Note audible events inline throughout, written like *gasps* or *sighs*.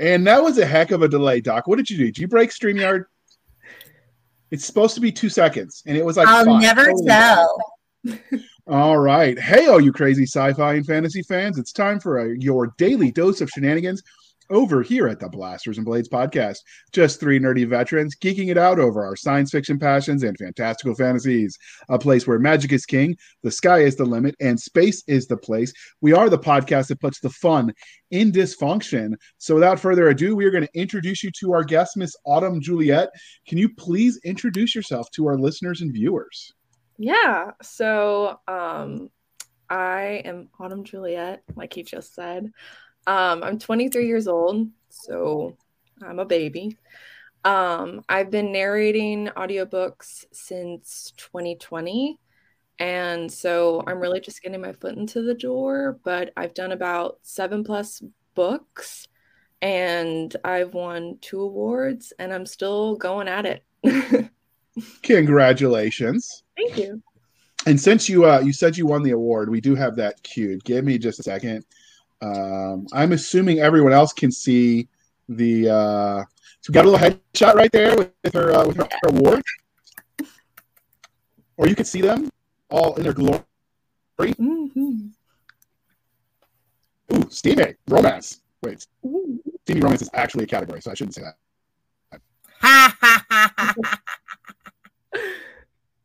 And that was a heck of a delay, Doc. What did you do? Did you break StreamYard? It's supposed to be two seconds, and it was like I'll five. never Holy tell. All right. Hey, all you crazy sci fi and fantasy fans, it's time for a, your daily dose of shenanigans over here at the Blasters and Blades podcast. Just three nerdy veterans geeking it out over our science fiction passions and fantastical fantasies. A place where magic is king, the sky is the limit, and space is the place. We are the podcast that puts the fun in dysfunction. So without further ado, we are going to introduce you to our guest, Miss Autumn Juliet. Can you please introduce yourself to our listeners and viewers? Yeah. So um I am Autumn Juliet, like he just said. Um, I'm 23 years old, so I'm a baby. Um, I've been narrating audiobooks since 2020. And so I'm really just getting my foot into the door, but I've done about seven plus books and I've won two awards and I'm still going at it. *laughs* Congratulations. Thank you. And since you uh, you said you won the award, we do have that queued. Give me just a second. Um, I'm assuming everyone else can see the. Uh, so we got a little headshot right there with, her uh, with her, award, or you can see them all in their glory. Mhm. Ooh, steamy romance. Wait, steamy romance is actually a category, so I shouldn't say that. Ha ha ha ha ha.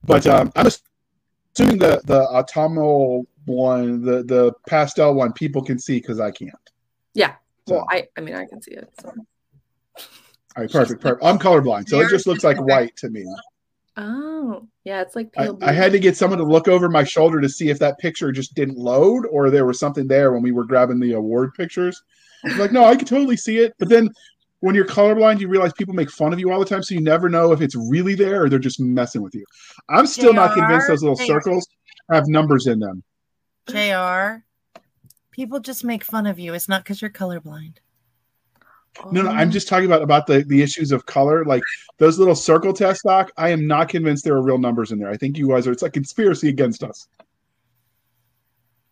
But um, I'm assuming the the autumnal one, the the pastel one, people can see because I can't. Yeah. So, Well, I I mean I can see it. So. all right, perfect, perfect. I'm colorblind, so it just looks like white to me. Oh, yeah, it's like I, pale I had to get someone to look over my shoulder to see if that picture just didn't load or there was something there when we were grabbing the award pictures. I was like, no, I could totally see it. But then when you're colorblind, you realize people make fun of you all the time, so you never know if it's really there or they're just messing with you. I'm still not JR, convinced those little hey. circles have numbers in them. JR, people just make fun of you. It's not because you're colorblind. No, no. I'm just talking about about the the issues of color, like those little circle test Doc. I am not convinced there are real numbers in there. I think you guys are. It's a conspiracy against us.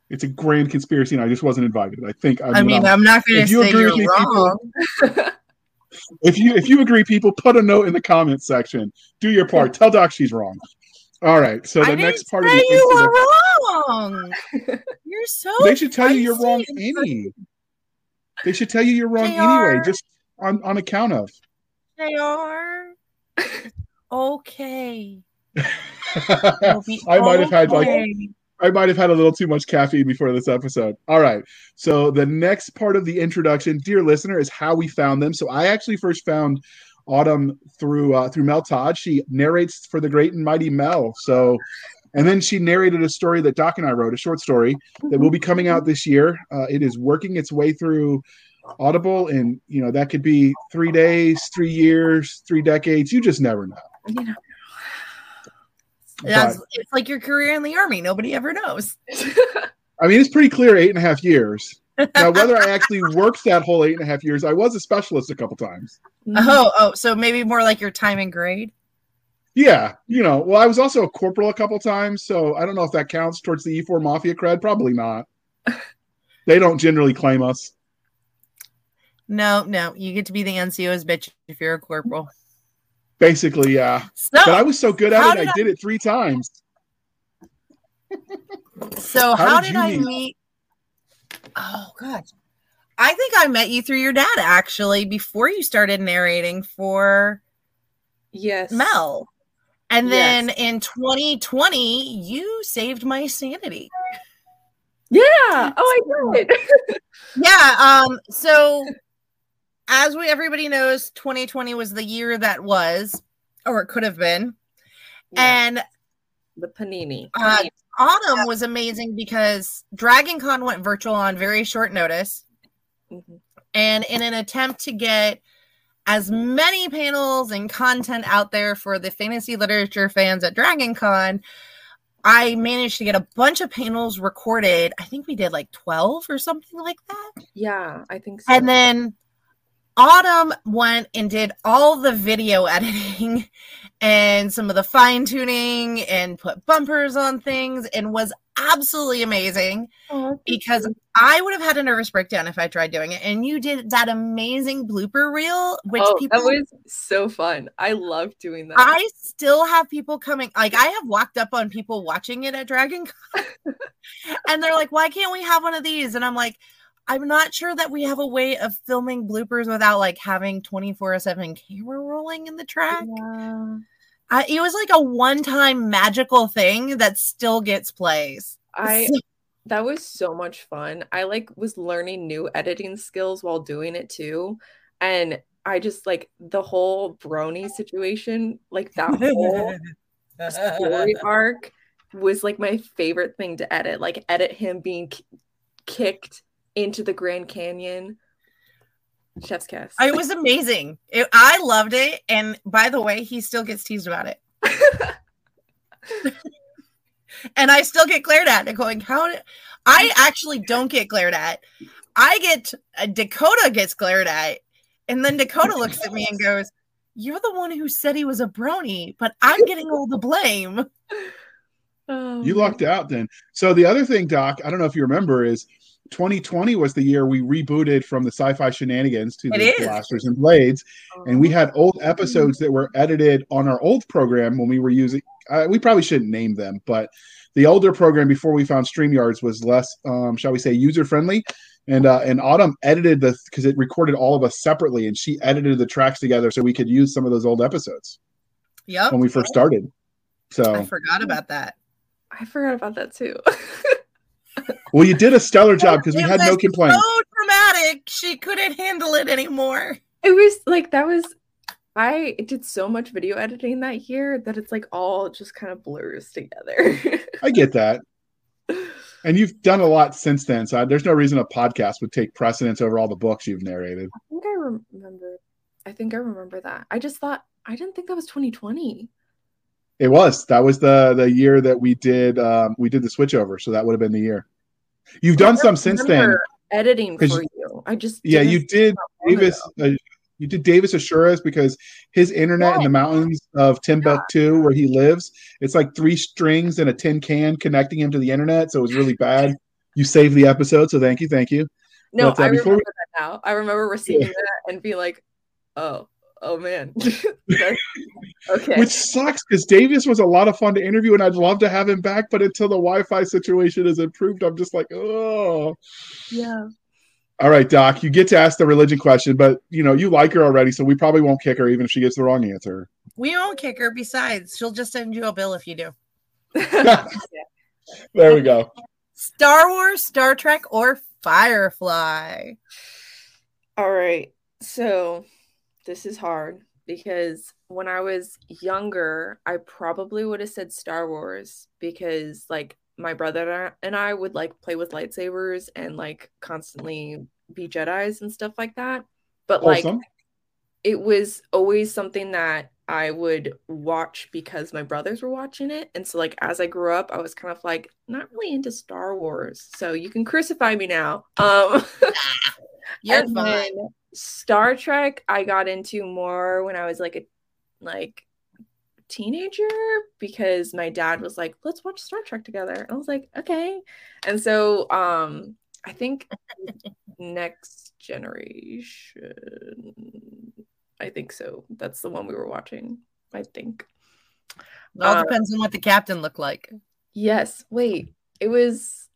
It's a grand conspiracy, and I just wasn't invited. I think. I I mean, I'm- um, I'm not going to if you say agree you're with me, people- wrong. if you if you agree, people put a note in the comments section. Do your part. Tell Doc she's wrong. All right. So the I next part of the you were wrong. *laughs* You're so. they should tell you you're wrong any. They should tell you you're wrong anyway, just on on account of. Jr. okay. *laughs* I might have had like. I might have had a little too much caffeine before this episode. All right. So the next part of the introduction, dear listener, is how we found them. So I actually first found Autumn through uh, through Mel Todd. She narrates for the great and mighty Mel. So and then she narrated a story that Doc and I wrote, a short story that will be coming out this year. Uh, it is working its way through Audible, and you know that could be three days, three years, three decades. You just never know. You know. That's, But- it's like your career in the army. Nobody ever knows. *laughs* I mean, it's pretty clear eight and a half years. Now, whether I actually worked that whole eight and a half years, I was a specialist a couple times. Mm-hmm. Oh, oh, so maybe more like your time and grade. Yeah, you know. Well, I was also a corporal a couple times, so I don't know if that counts towards the E4 Mafia cred. Probably not. *laughs* they don't generally claim us. No, no, you get to be the NCO's bitch if you're a corporal. Basically, yeah. So, But I was so good at how it, I did did it three times. so how how, did did, you I meet? Oh God, I think I met you through your dad actually before you started narrating for Yes. Mel. And Yes. then in 2020, you saved my sanity. Yeah. Oh, I did. Yeah. Um. So, as we everybody knows, 2020 was the year that was, or it could have been. Yeah, And the panini. uh, autumn was amazing because Dragon Con went virtual on very short notice, Mhm. and in an attempt to get as many panels and content out there for the fantasy literature fans at Dragon Con. I managed to get a bunch of panels recorded. I think we did like 12 or something like that. Yeah, I think so. And then Autumn went and did all the video *laughs* editing and some of the fine tuning and put bumpers on things and was absolutely amazing Oh, because I would have had a nervous breakdown if I tried doing it. And you did that amazing blooper reel, which oh, people that was so fun. I love doing that. I still have people coming. Like I have walked up on people watching it at Dragon Con, *laughs* and they're like, "Why can't we have one of these?" And I'm like, "I'm not sure that we have a way of filming bloopers without like having 24 seven camera rolling in the track." Yeah. I, it was like a one-time magical thing that still gets plays. I *laughs* that was so much fun. I like was learning new editing skills while doing it too. And I just like the whole brony situation, like that whole story *laughs* arc was like my favorite thing to edit. Like edit him being k- kicked into the Grand Canyon. Chef's kiss. it was amazing. It, I loved it. And by the way, he still gets teased about it. *laughs* and I still get glared at and going, how did I actually don't get glared at. I get uh, Dakota gets glared at, and then Dakota looks at me and goes, You're the one who said he was a brony, but I'm getting all the blame. *laughs* Oh, You man. lucked out then. So the other thing, Doc, I don't know if you remember, is 2020 was the year we rebooted from the sci-fi shenanigans to It the is. blasters and blades, and we had old episodes that were edited on our old program when we were using. Uh, we probably shouldn't name them, but the older program before we found StreamYards was less, um, shall we say, user friendly. And uh, and Autumn edited the because it recorded all of us separately, and she edited the tracks together so we could use some of those old episodes yeah when we first started. So I forgot about that. I forgot about that too. *laughs* well, you did a stellar job because we It had no complaints. So dramatic. She couldn't handle it anymore. it was like that was I did so much video editing that year that it's like all just kind of blurs together. I get that. *laughs* And you've done a lot since then, so there's no reason a podcast would take precedence over all the books you've narrated. I think I remember. I think I remember that. I just thought I didn't think that was 2020. It was that was the the year that we did um, we did the switchover. so that would have been the year. You've done some since then. Editing for you. I just Yeah, you did Davis. Uh, you did Davis Assuras because his internet in the mountains of Timbuktu, where he lives, it's like three strings and a tin can connecting him to the internet. So it was really bad. You saved the episode, so thank you, thank you. No, But, uh, I remember we- that now. I remember receiving *laughs* that and be like, "Oh, oh man." *laughs* Okay. Which sucks because Davis was a lot of fun to interview, and I'd love to have him back. But until the Wi-Fi situation is improved, I'm just like, oh. yeah. All right, Doc, you get to ask the religion question, but you know you like her already, so we probably won't kick her even if she gets the wrong answer. We won't kick her. Besides, she'll just send you a bill if you do. *laughs* There we go. Star Wars, Star Trek, or Firefly? All right. So this is hard because when I was younger, I probably would have said Star Wars because like my brother and I would like play with lightsabers and like constantly be Jedi's and stuff like that. But like it was always something that I would watch because my brothers were watching it. And so like as I grew up, I was kind of like not really into Star Wars. So you can crucify me now. Um *laughs* You're fine. then Star Trek I got into more when I was like a like teenager because my dad was like, let's watch Star Trek together. And I was like, okay. And so um I think next generation I think so. That's the one we were watching, I think. It all uh, depends on what the captain looked like. Yes. Wait. It was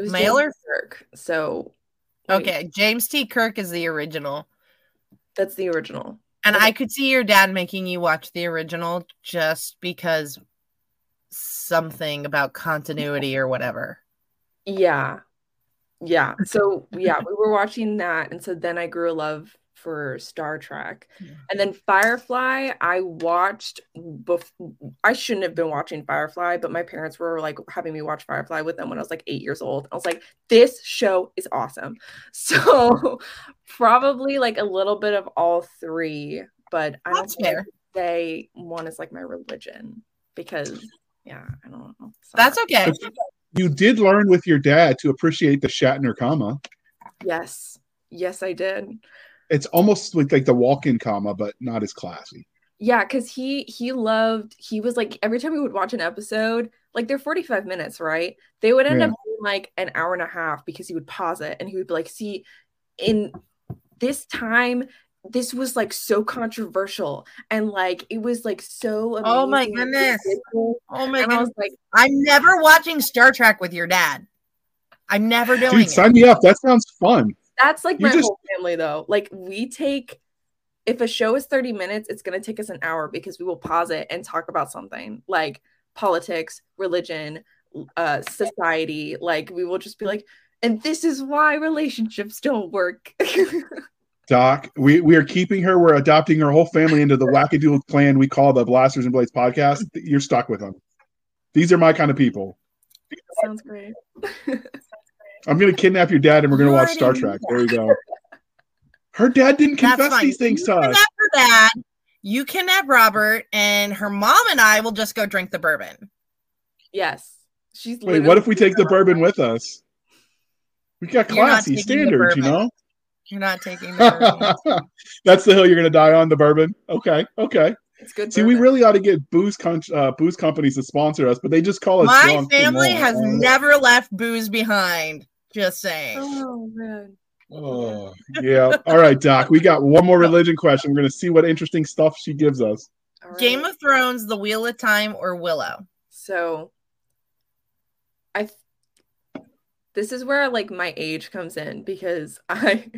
it was Male or- James Kirk. So wait, Okay, James T. Kirk is the original. that's the original. And Okay. I could see your dad making you watch the original just because something about continuity or whatever. Yeah. Yeah. So yeah, we were watching that. And so then I grew a love for Star Trek. Yeah. And then Firefly, I watched bef- I shouldn't have been watching Firefly, but my parents were like having me watch Firefly with them when I was like eight years old. I was like, this show is awesome. *laughs* So probably like a little bit of all three, but I don't That's think I fair. say one is like my religion because yeah, I don't know. That's okay. You did learn with your dad to appreciate the Shatner comma. Yes. Yes, I did. It's almost like, like the Walken comma, but not as classy. Yeah, because he he loved he was like every time we would watch an episode, like they're 45 minutes, right? They would end Yeah. up being like an hour and a half because he would pause it and he would be like, see, in this time, this was like so controversial and like it was like so Oh my goodness. Oh my And I was like i'm never watching Star Trek with your dad. I'm never *gasps* doing Dude, it. sign me up. That sounds fun. That's like my just- whole family though. Like we take if a show is 30 minutes, it's gonna take us an hour because we will pause it and talk about something like politics, religion, uh society. Like we will just be like, and this is why relationships don't work. *laughs* Doc, we, we are keeping her. We're adopting her whole family into the wackadoodle clan we call the Blasters and Blades podcast. You're stuck with them. These are my kind of people. Sounds great. *laughs* I'm going to kidnap your dad and we're going to watch Star Trek. There you go. Her dad didn't confess these things you to us. kidnap her dad. You kidnap Robert, and her mom and I will just go drink the bourbon. Yes. She's Wait, what if we take the bourbon with us? We got classy standards, you know? You're not taking the bourbon. *laughs* That's the hill you're going to die on, the bourbon. Okay, okay. it's good? See, we really ought to get booze con- uh, booze companies to sponsor us, but they just call us. My family has Oh. never left booze behind. Just saying. Oh man. Oh, *laughs* yeah. All right, Doc. We got one more religion question. We're going to see what interesting stuff she gives us. All Game of Thrones, The Wheel of Time, or Willow? So I th- this is where like my age comes in because *laughs* I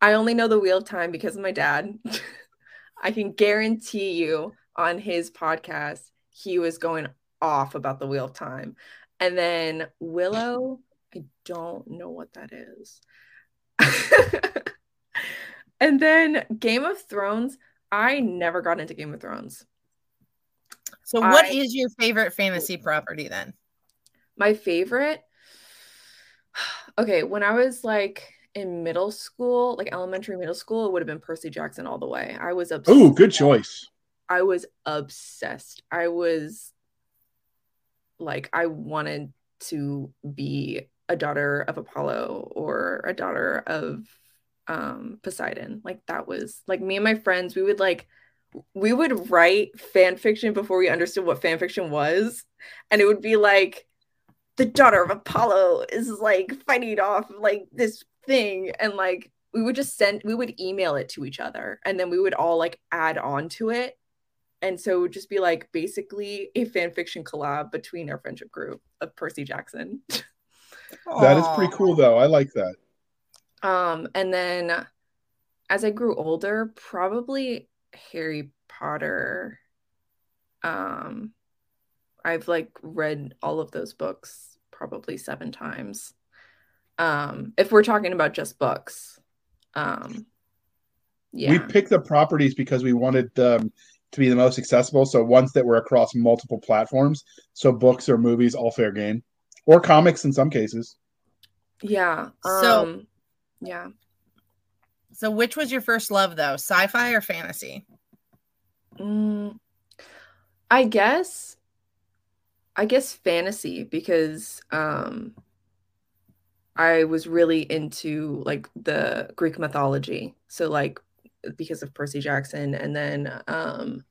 I only know the wheel of time because of my dad. *laughs* I can guarantee you on his podcast he was going off about the wheel of time. And then Willow, I don't know what that is. *laughs* and then Game of Thrones, I never got into Game of Thrones. So, what I- is your favorite fantasy property then? My favorite. Okay, when I was like in middle school, like elementary, middle school, it would have been Percy Jackson all the way. I was obsessed. Oh, good choice. I was obsessed. I was like, I wanted to be a daughter of Apollo or a daughter of um Poseidon. Like that was like me and my friends, we would like we would write fan fiction before we understood what fan fiction was. And it would be like the daughter of Apollo is like fighting off like this thing. And like we would just send we would email it to each other and then we would all like add on to it and so it would just be like basically a fan fiction collab between our friendship group of Percy Jackson. *laughs* That is pretty cool, though. I like that. Um, and then as I grew older, probably Harry Potter. Um, I've like read all of those books probably seven times. Um, if we're talking about just books. Um, yeah. We picked the properties because we wanted them to be the most accessible. So ones that were across multiple platforms. So books or movies, all fair game, or comics in some cases. yeah. So- Um, yeah. So, which was your first love though, sci-fi or fantasy? Mm, I guess I guess fantasy because um I was really into like the Greek mythology. So like because of Percy Jackson and then um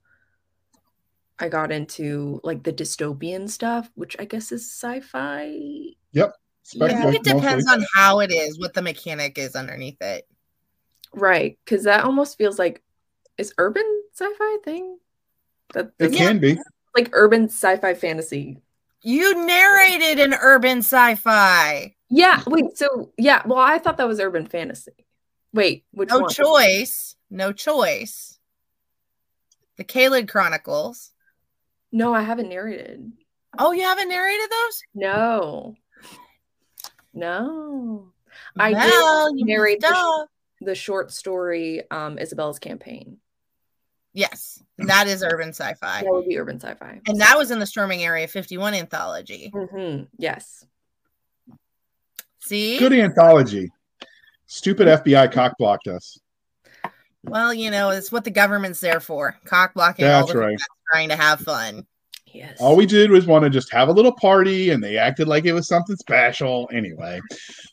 I got into like the dystopian stuff, which I guess is sci-fi. Yep. I think it depends mostly. on how it is, what the mechanic is underneath it. Right, cuz that almost feels like is urban sci-fi a thing? That It that's can be. like urban sci-fi fantasy You narrated an urban sci-fi. Yeah, wait, so yeah, well, I thought that was urban fantasy. Wait, which No one? choice. No choice. The Kaled Chronicles. No, I haven't narrated. Oh, you haven't narrated those? No. No. I did well, you narrate the- The short story, um, Isabella's campaign. Yes, that is urban sci-fi. That would be urban sci-fi. And that was in the Storming Area 51 anthology. hmm Yes. See? Good anthology. Stupid FBI cock blocked us. Well, you know, it's what the government's there for. Cock blocking all That's the right. trying to have fun. Yes. All we did was want to just have a little party, and they acted like it was something special. Anyway,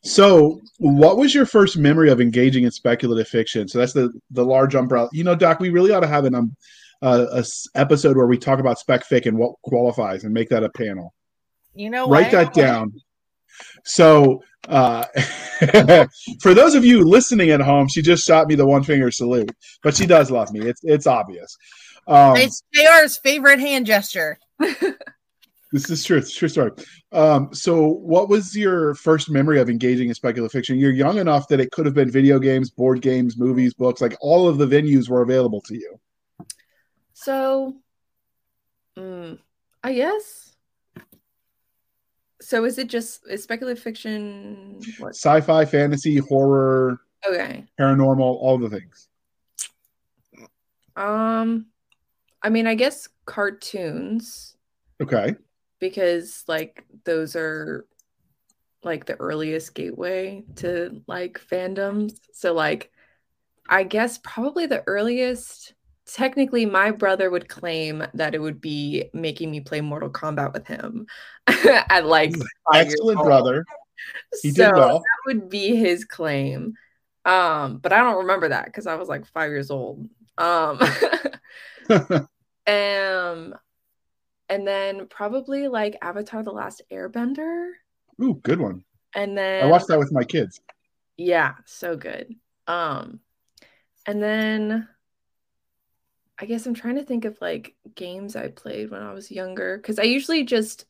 so what was your first memory of engaging in speculative fiction? So that's the the large umbrella. You know, Doc, we really ought to have an um, uh, a s- episode where we talk about spec fic and what qualifies, and make that a panel. You know, Write what? that down. So, uh, *laughs* for those of you listening at home, she just shot me the one finger salute, but she does love me. It's it's obvious. Um, It's JR's favorite hand gesture. *laughs* This is true. It's a true story. Um, so, what was your first memory of engaging in speculative fiction? You're young enough that it could have been video games, board games, movies, books. Like all of the venues were available to you. So, mm, I guess. So is it just is speculative fiction? What? Sci-fi, fantasy, horror, Okay. paranormal, all the things. Um, I mean, I guess cartoons Okay. because like those are like the earliest gateway to like fandoms. So like, I guess probably the earliest. Technically, my brother would claim that it would be making me play Mortal Kombat with him *laughs* at like Excellent brother. He so did well. that would be his claim. Um, but I don't remember that because I was like five years old. Um, *laughs* *laughs* um, and then probably like Avatar: The Last Airbender, Ooh, good one. and then I watched that with my kids. yeah, so good. Um, and then I guess I'm trying to think of like games I played when I was younger because I usually just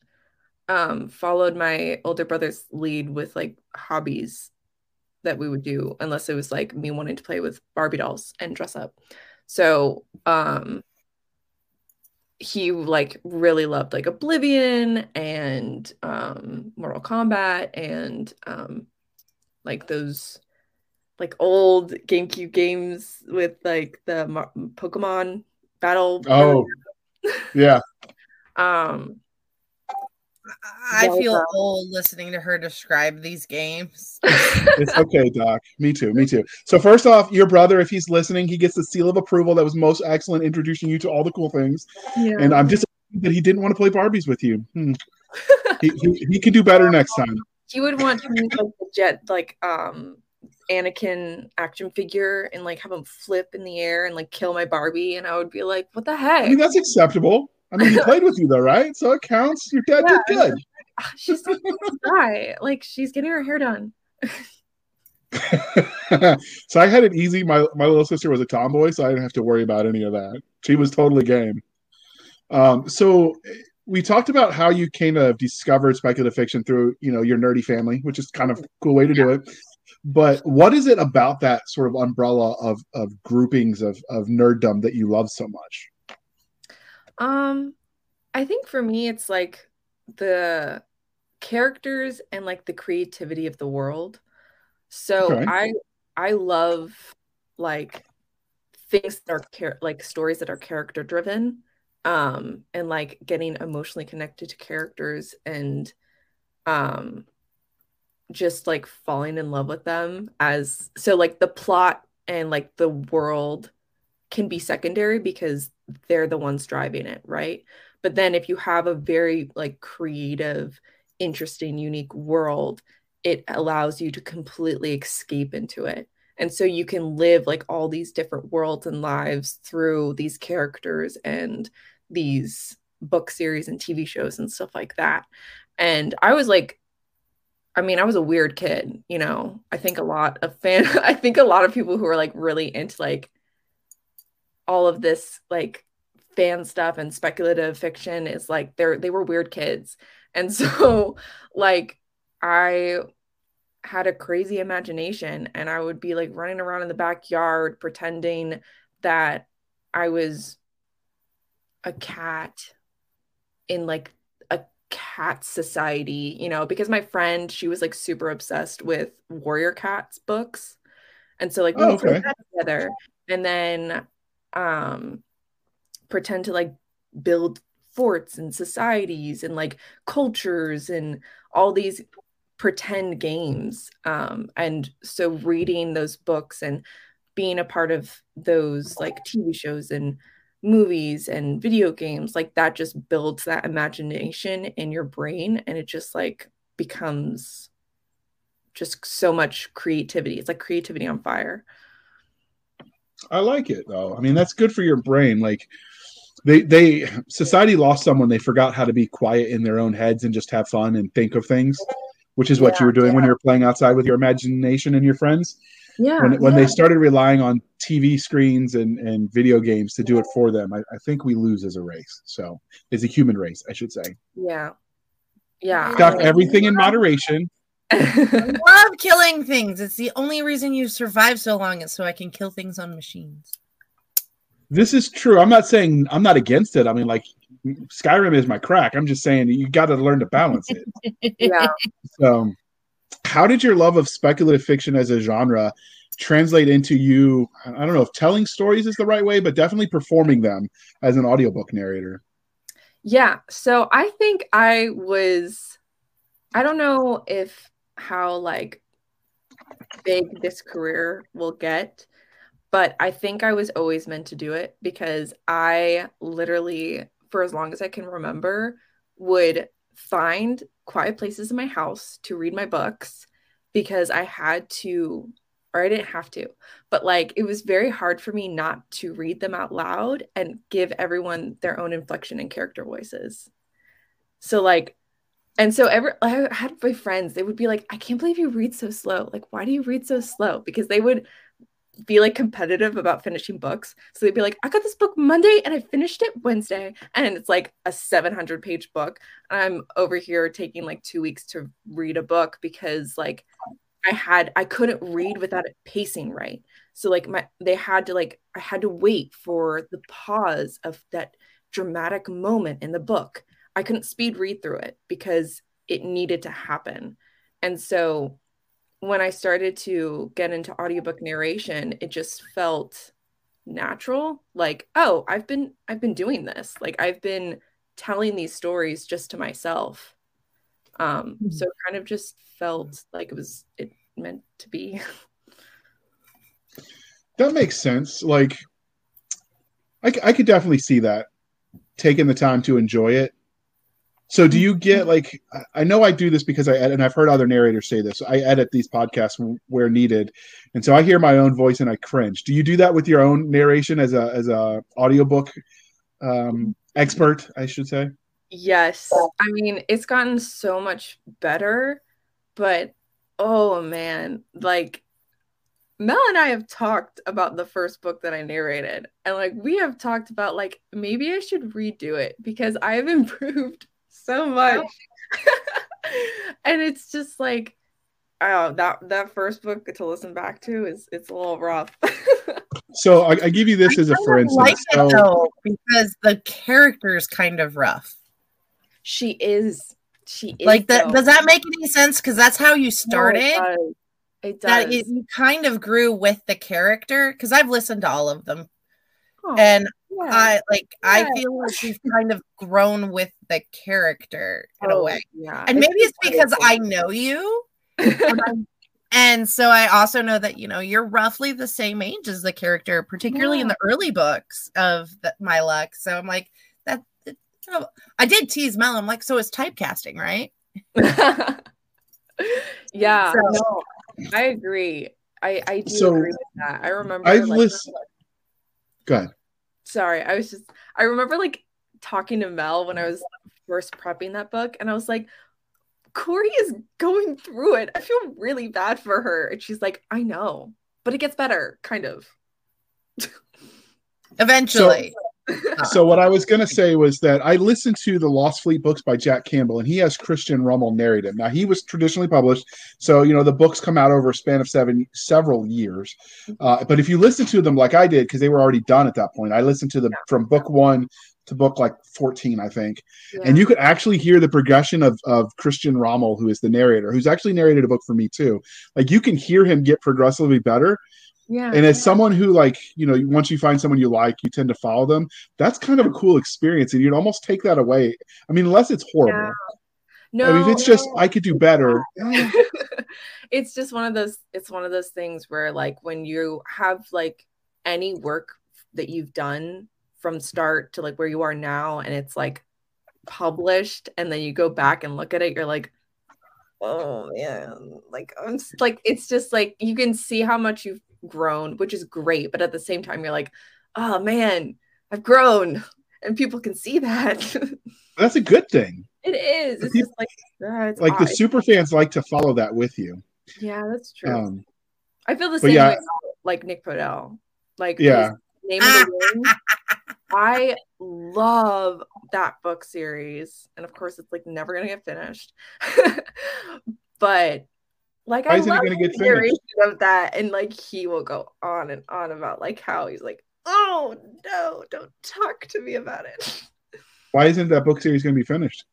um followed my older brother's lead with like hobbies that we would do unless it was like me wanting to play with Barbie dolls and dress up. So, um he like really loved like Oblivion and um Mortal Kombat and um like those like old GameCube games with like the Mar- Pokemon battle. Oh, yeah. *laughs* Um I feel Zelda. old listening to her describe these games. *laughs* It's okay, Doc. Me too. Me too. So first off, your brother, if he's listening, he gets the seal of approval. That was most excellent, introducing you to all the cool things. yeah. And I'm disappointed that he didn't want to play Barbies with you. Hmm. he, he, he can do better next time. he would want to use like the jet like um Anakin action figure and like have him flip in the air and like kill my Barbie and I would be like, what the heck? I mean, that's acceptable. I mean, he *laughs* played with you though, right? So it counts. Your dad did good. Ah, she's such guy. Like she's getting her hair done. *laughs* so I had it easy. My my little sister was a tomboy, so I didn't have to worry about any of that. She was totally game. Um, so we talked about how you kind of discovered speculative fiction through you know your nerdy family, which is kind of a cool way to do it. But what is it about that sort of umbrella of of groupings of of nerddom that you love so much? Um, I think for me it's like the characters and like the creativity of the world. So Okay. I I love like things that are char- like stories that are character driven um and like getting emotionally connected to characters and um just like falling in love with them as so like the plot and like the world can be secondary because they're the ones driving it right but then if you have a very like creative interesting unique world it allows you to completely escape into it and so you can live like all these different worlds and lives through these characters and these book series and TV shows and stuff like that. And I was like, I mean, I was a weird kid, you know. I think a lot of fan *laughs* I think a lot of people who are like really into like all of this like fan stuff and speculative fiction is like they're they were weird kids. And *laughs* so like I had a crazy imagination and I would be like running around in the backyard pretending that I was a cat in like cat society, you know, because my friend, she was like super obsessed with Warrior Cats books. And so like we Oh, okay. that together and then um pretend to like build forts and societies and like cultures and all these pretend games um and so reading those books and being a part of those like TV shows and movies and video games like that just builds that imagination in your brain and it just like becomes just so much creativity it's like creativity on fire I like it though. I mean, that's good for your brain. Like they they society lost someone they forgot how to be quiet in their own heads and just have fun and think of things, which is what Yeah, you were doing when you were playing outside with your imagination and your friends. Yeah When when yeah. they started relying on TV screens and and video games to do it for them, I, I think we lose as a race. So as a human race, I should say. yeah yeah Got everything in moderation. *laughs* love killing things. It's the only reason you survive so long is so I can kill things on machines. This is true. I'm not saying I'm not against it. I mean, like Skyrim is my crack. I'm just saying you got to learn to balance it. *laughs* yeah So, how did your love of speculative fiction as a genre translate into you? I don't know if telling stories is the right way, but definitely performing them as an audiobook narrator. Yeah. So I think I was, I don't know if how like big this career will get, but I think I was always meant to do it because I literally, for as long as I can remember, would find quiet places in my house to read my books because I had to, or I didn't have to, but like it was very hard for me not to read them out loud and give everyone their own inflection and character voices. So like and so every I had my friends, they would be like, I can't believe you read so slow. Like, why do you read so slow? Because they would be like competitive about finishing books. So they'd be like, I got this book Monday and I finished it Wednesday. And it's like a 700 page book. I'm over here taking like two weeks to read a book because like I had, I couldn't read without it pacing right. So like my, they had to like, I had to wait for the pause of that dramatic moment in the book. I couldn't speed read through it because it needed to happen. And so when I started to get into audiobook narration, it just felt natural. Like, oh, I've been I've been doing this. Like I've been telling these stories just to myself. Um, so it kind of just felt like it was it meant to be. *laughs* That makes sense. Like, I, I could definitely see that taking the time to enjoy it. So, do you get like? I- I know I do this because I edit, and I've heard other narrators say this. I edit these podcasts where needed, and so I hear my own voice and I cringe. Do you do that with your own narration as a as a audiobook um, expert? I should say. Yes. I mean, it's gotten so much better, but oh man, like Mel and I have talked about the first book that I narrated, and like we have talked about like maybe I should redo it because I have *laughs* improved so oh. much. *laughs* and it's just like oh that that first book to listen back to is it's a little rough. *laughs* So, I, I give you this as a for instance. like So- it though because the character is kind of rough. she is she is Like that though. does that make any sense? Because that's how you No, started. it does. It does. that it, you kind of grew with the character because I've listened to all of them Oh, and yeah. I like I feel like you've kind of grown with the character in a Oh, way. Yeah. And maybe it's just because I know you. *laughs* And, and so I also know that you know you're roughly the same age as the character, particularly in the early books of the, my luck. So I'm like that. it- you know, I did tease Mel. I'm like, so it's typecasting, right? *laughs* yeah, So- no, I agree. I I do So, agree with that. I remember. I've like, listened. Go ahead. Sorry, I was just. I remember like talking to Mel when I was first prepping that book, and I was like, Corey is going through it. I feel really bad for her, and she's like, I know, but it gets better, kind of. *laughs* Eventually, So *laughs* what I was going to say was that I listened to the Lost Fleet books by Jack Campbell, and he has Christian Rummel narrate them. Now he was traditionally published, so you know the books come out over a span of seven several years. Uh, but if you listen to them like I did, because they were already done at that point, I listened to them from book one to book like fourteen, I think, and you could actually hear the progression of of Christian Rummel, who is the narrator, who's actually narrated a book for me too. Like you can hear him get progressively better. Yeah, And as someone who like, you know, once you find someone you like, you tend to follow them. That's kind of a cool experience. And you'd almost take that away. I mean, unless it's horrible. no, I mean, if it's just I could do better. eh, *laughs* it's just one of those it's one of those things where like when you have like any work that you've done from start to like where you are now and it's like published and then you go back and look at it you're like oh man like i'm just, like it's just like you can see how much you've grown which is great but at the same time you're like oh man i've grown and people can see that *laughs* That's a good thing. it is it's people- just like ah, it's Like the odd. super fans like to follow that with you. yeah that's true Um, i feel the same yeah. way about, like nick podehl like Yeah. name of the *laughs* wind I love that book series. And of course, it's like never going to get finished. *laughs* but like, Why I it love gonna the finished? of that. And like, he will go on and on about like how he's like, oh no, don't talk to me about it. *laughs* why isn't that book series going to be finished?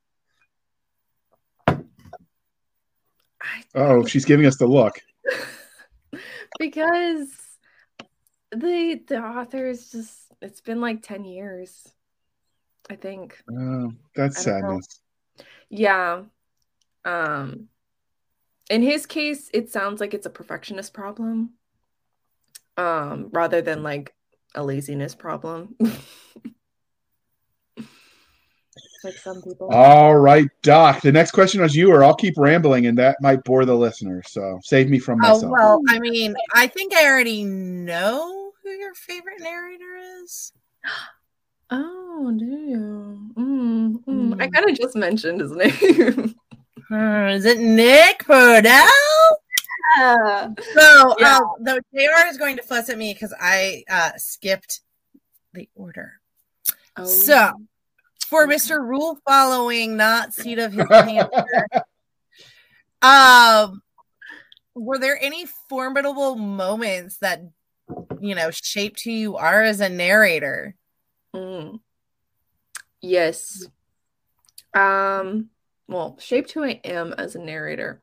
Oh, she's giving us the look. *laughs* because the the author is just, it's been like 10 years, I think. Oh, that's I don't know. sadness. Yeah. Um in his case it sounds like it's a perfectionist problem um rather than like a laziness problem. *laughs* like some people. All right, Doc. The next question is you, or I'll keep rambling, and that might bore the listener. So save me from Oh myself. well, I mean, I think I already know who your favorite narrator is. *gasps* Oh, do you? Mm, mm. I Mm. kind of just mentioned his *laughs* name. Uh, is it Nick Podehl? yeah. So, Yeah. um, though JR is going to fuss at me because I uh, skipped the order. Oh. So, for Mr. Rule following, not seat of his *laughs* pants, um, were there any formidable moments that you know shaped who you are as a narrator? Mm. Yes. Um, well, shaped who I am as a narrator.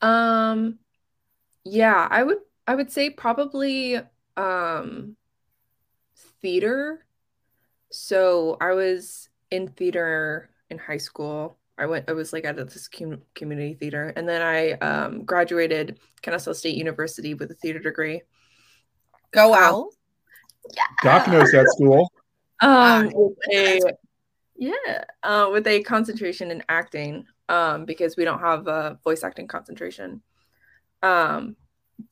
Um, yeah, I would I would say probably um theater. So I was in theater in high school. I went I was like at this com- community theater and then I um graduated Kennesaw State University with a theater degree. Go Wow. out. Doc knows that school. um with a yeah uh, with a concentration in acting um because we don't have a voice acting concentration um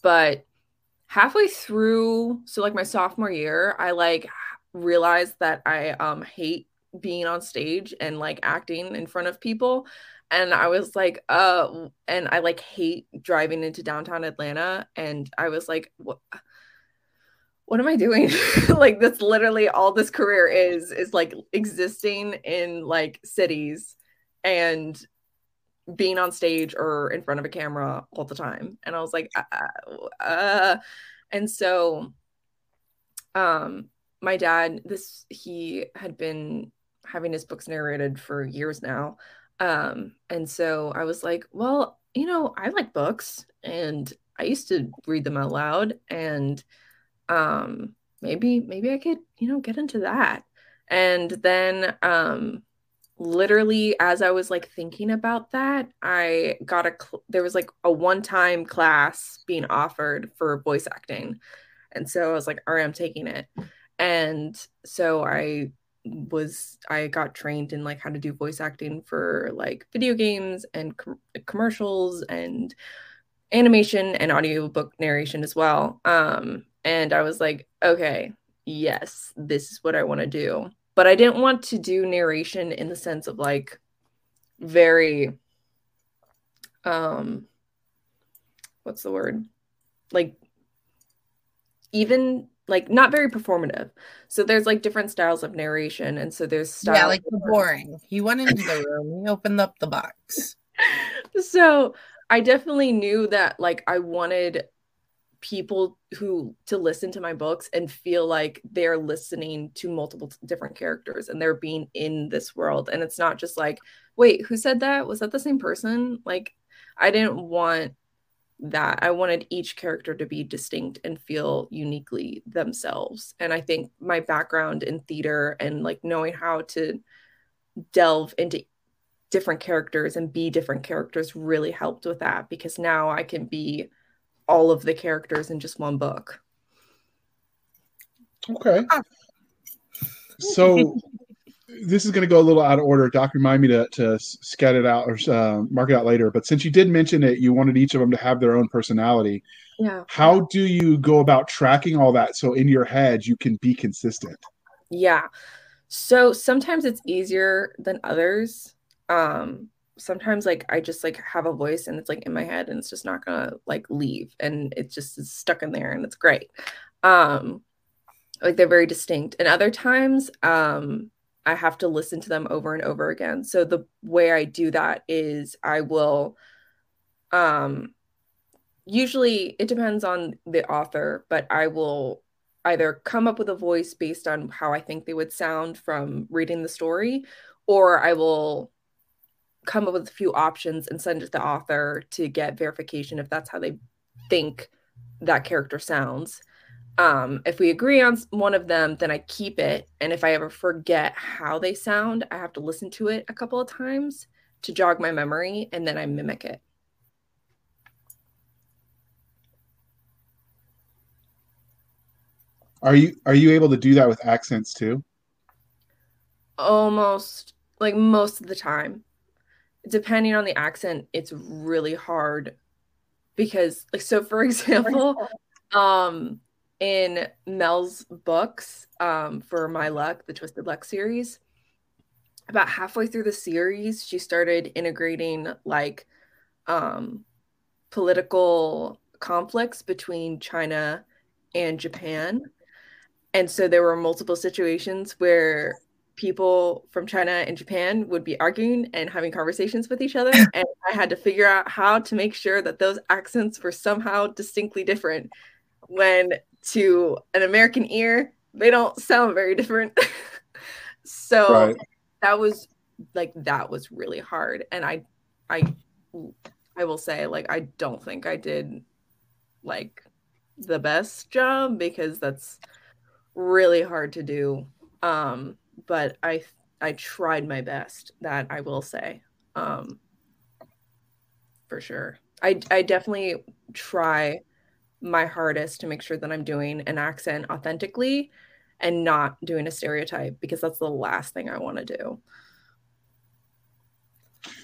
but halfway through so like my sophomore year i like realized that i um hate being on stage and like acting in front of people and i was like uh and i like hate driving into downtown atlanta and i was like what what am I doing? *laughs* like that's literally all this career is is like existing in like cities and being on stage or in front of a camera all the time. And I was like, uh, uh. and so um my dad this he had been having his books narrated for years now. Um and so I was like, well, you know, I like books and I used to read them out loud and um maybe maybe i could you know get into that. And then um literally as i was like thinking about that i got a cl- there was like a one time class being offered for voice acting. And so i was like all right i'm taking it. And so i was i got trained in like how to do voice acting for like video games and com- commercials and animation and audiobook narration as well. Um, and I was like, okay, yes, this is what I want to do. But I didn't want to do narration in the sense of like very um what's the word? Like even like not very performative. So there's like different styles of narration and so there's styles Yeah, like boring. He went into the room. He opened up the box. *laughs* so I definitely knew that like I wanted people who to listen to my books and feel like they're listening to multiple different characters and they're being in this world. And it's not just like wait who said that? Was that the same person? Like I didn't want that. I wanted each character to be distinct and feel uniquely themselves. And I think my background in theater and like knowing how to delve into different characters and be different characters really helped with that because now I can be all of the characters in just one book. Okay. So this is going to go a little out of order. Doc, remind me to, to scat it out or uh, mark it out later. But since you did mention it, you wanted each of them to have their own personality. Yeah. How do you go about tracking all that so in your head you can be consistent? Yeah. So sometimes it's easier than others. Um, sometimes like I just like have a voice and it's like in my head and it's just not gonna like leave and it just is stuck in there and it's great. Um, like they're very distinct. And other times, um, I have to listen to them over and over again. So the way I do that is I will um usually it depends on the author, but I will either come up with a voice based on how I think they would sound from reading the story, or I will come up with a few options and send it to the author to get verification if that's how they think that character sounds. Um, if we agree on one of them, then I keep it. And if I ever forget how they sound, I have to listen to it a couple of times to jog my memory and then I mimic it. Are you are you able to do that with accents too? Almost like most of the time. Depending on the accent, it's really hard because like so for *laughs* example, um in Mel's books um, for My Luck, the Twisted Luck series. About halfway through the series, she started integrating like um, political conflicts between China and Japan. And so there were multiple situations where people from China and Japan would be arguing and having conversations with each other. *laughs* And I had to figure out how to make sure that those accents were somehow distinctly different when to an American ear, they don't sound very different. *laughs* so right. that was like that was really hard. And I I I will say like I don't think I did like the best job because that's really hard to do. Um but I I tried my best that I will say. Um for sure. I I definitely try my hardest to make sure that I'm doing an accent authentically and not doing a stereotype because that's the last thing I want to do.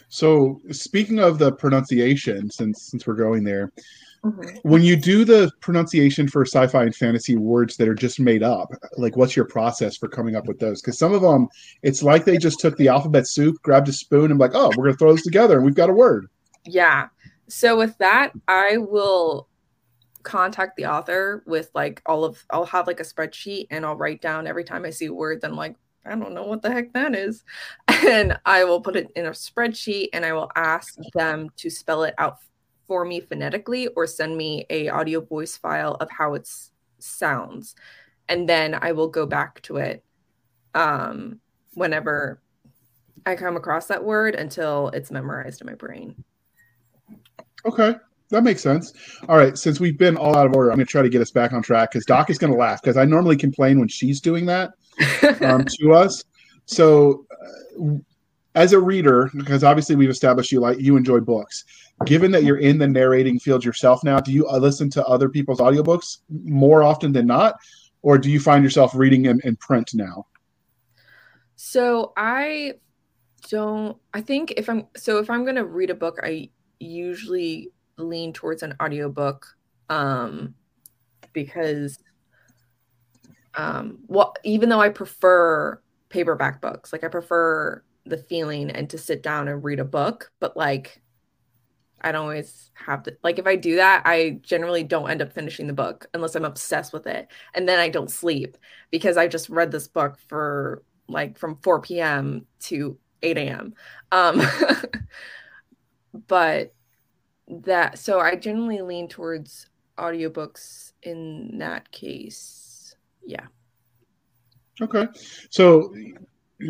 So, speaking of the pronunciation, since since we're going there, mm-hmm. when you do the pronunciation for sci-fi and fantasy words that are just made up, like what's your process for coming up with those? Because some of them, it's like they just took the alphabet soup, grabbed a spoon, and like, oh, we're gonna throw this together, and we've got a word. Yeah. So with that, I will contact the author with like all of I'll have like a spreadsheet and I'll write down every time I see a word I'm like I don't know what the heck that is *laughs* and I will put it in a spreadsheet and I will ask them to spell it out for me phonetically or send me a audio voice file of how it sounds and then I will go back to it um whenever I come across that word until it's memorized in my brain. Okay that makes sense. All right, since we've been all out of order, I'm going to try to get us back on track because Doc is going to laugh because I normally complain when she's doing that *laughs* um, to us. So, uh, as a reader, because obviously we've established you like you enjoy books. Given that you're in the narrating field yourself now, do you uh, listen to other people's audiobooks more often than not, or do you find yourself reading them in print now? So I don't. I think if I'm so if I'm going to read a book, I usually lean towards an audiobook um because um well even though I prefer paperback books, like I prefer the feeling and to sit down and read a book, but like I don't always have to like if I do that, I generally don't end up finishing the book unless I'm obsessed with it. And then I don't sleep because I just read this book for like from 4 p.m. to 8 a.m. Um *laughs* but that so I generally lean towards audiobooks in that case. Yeah. Okay. So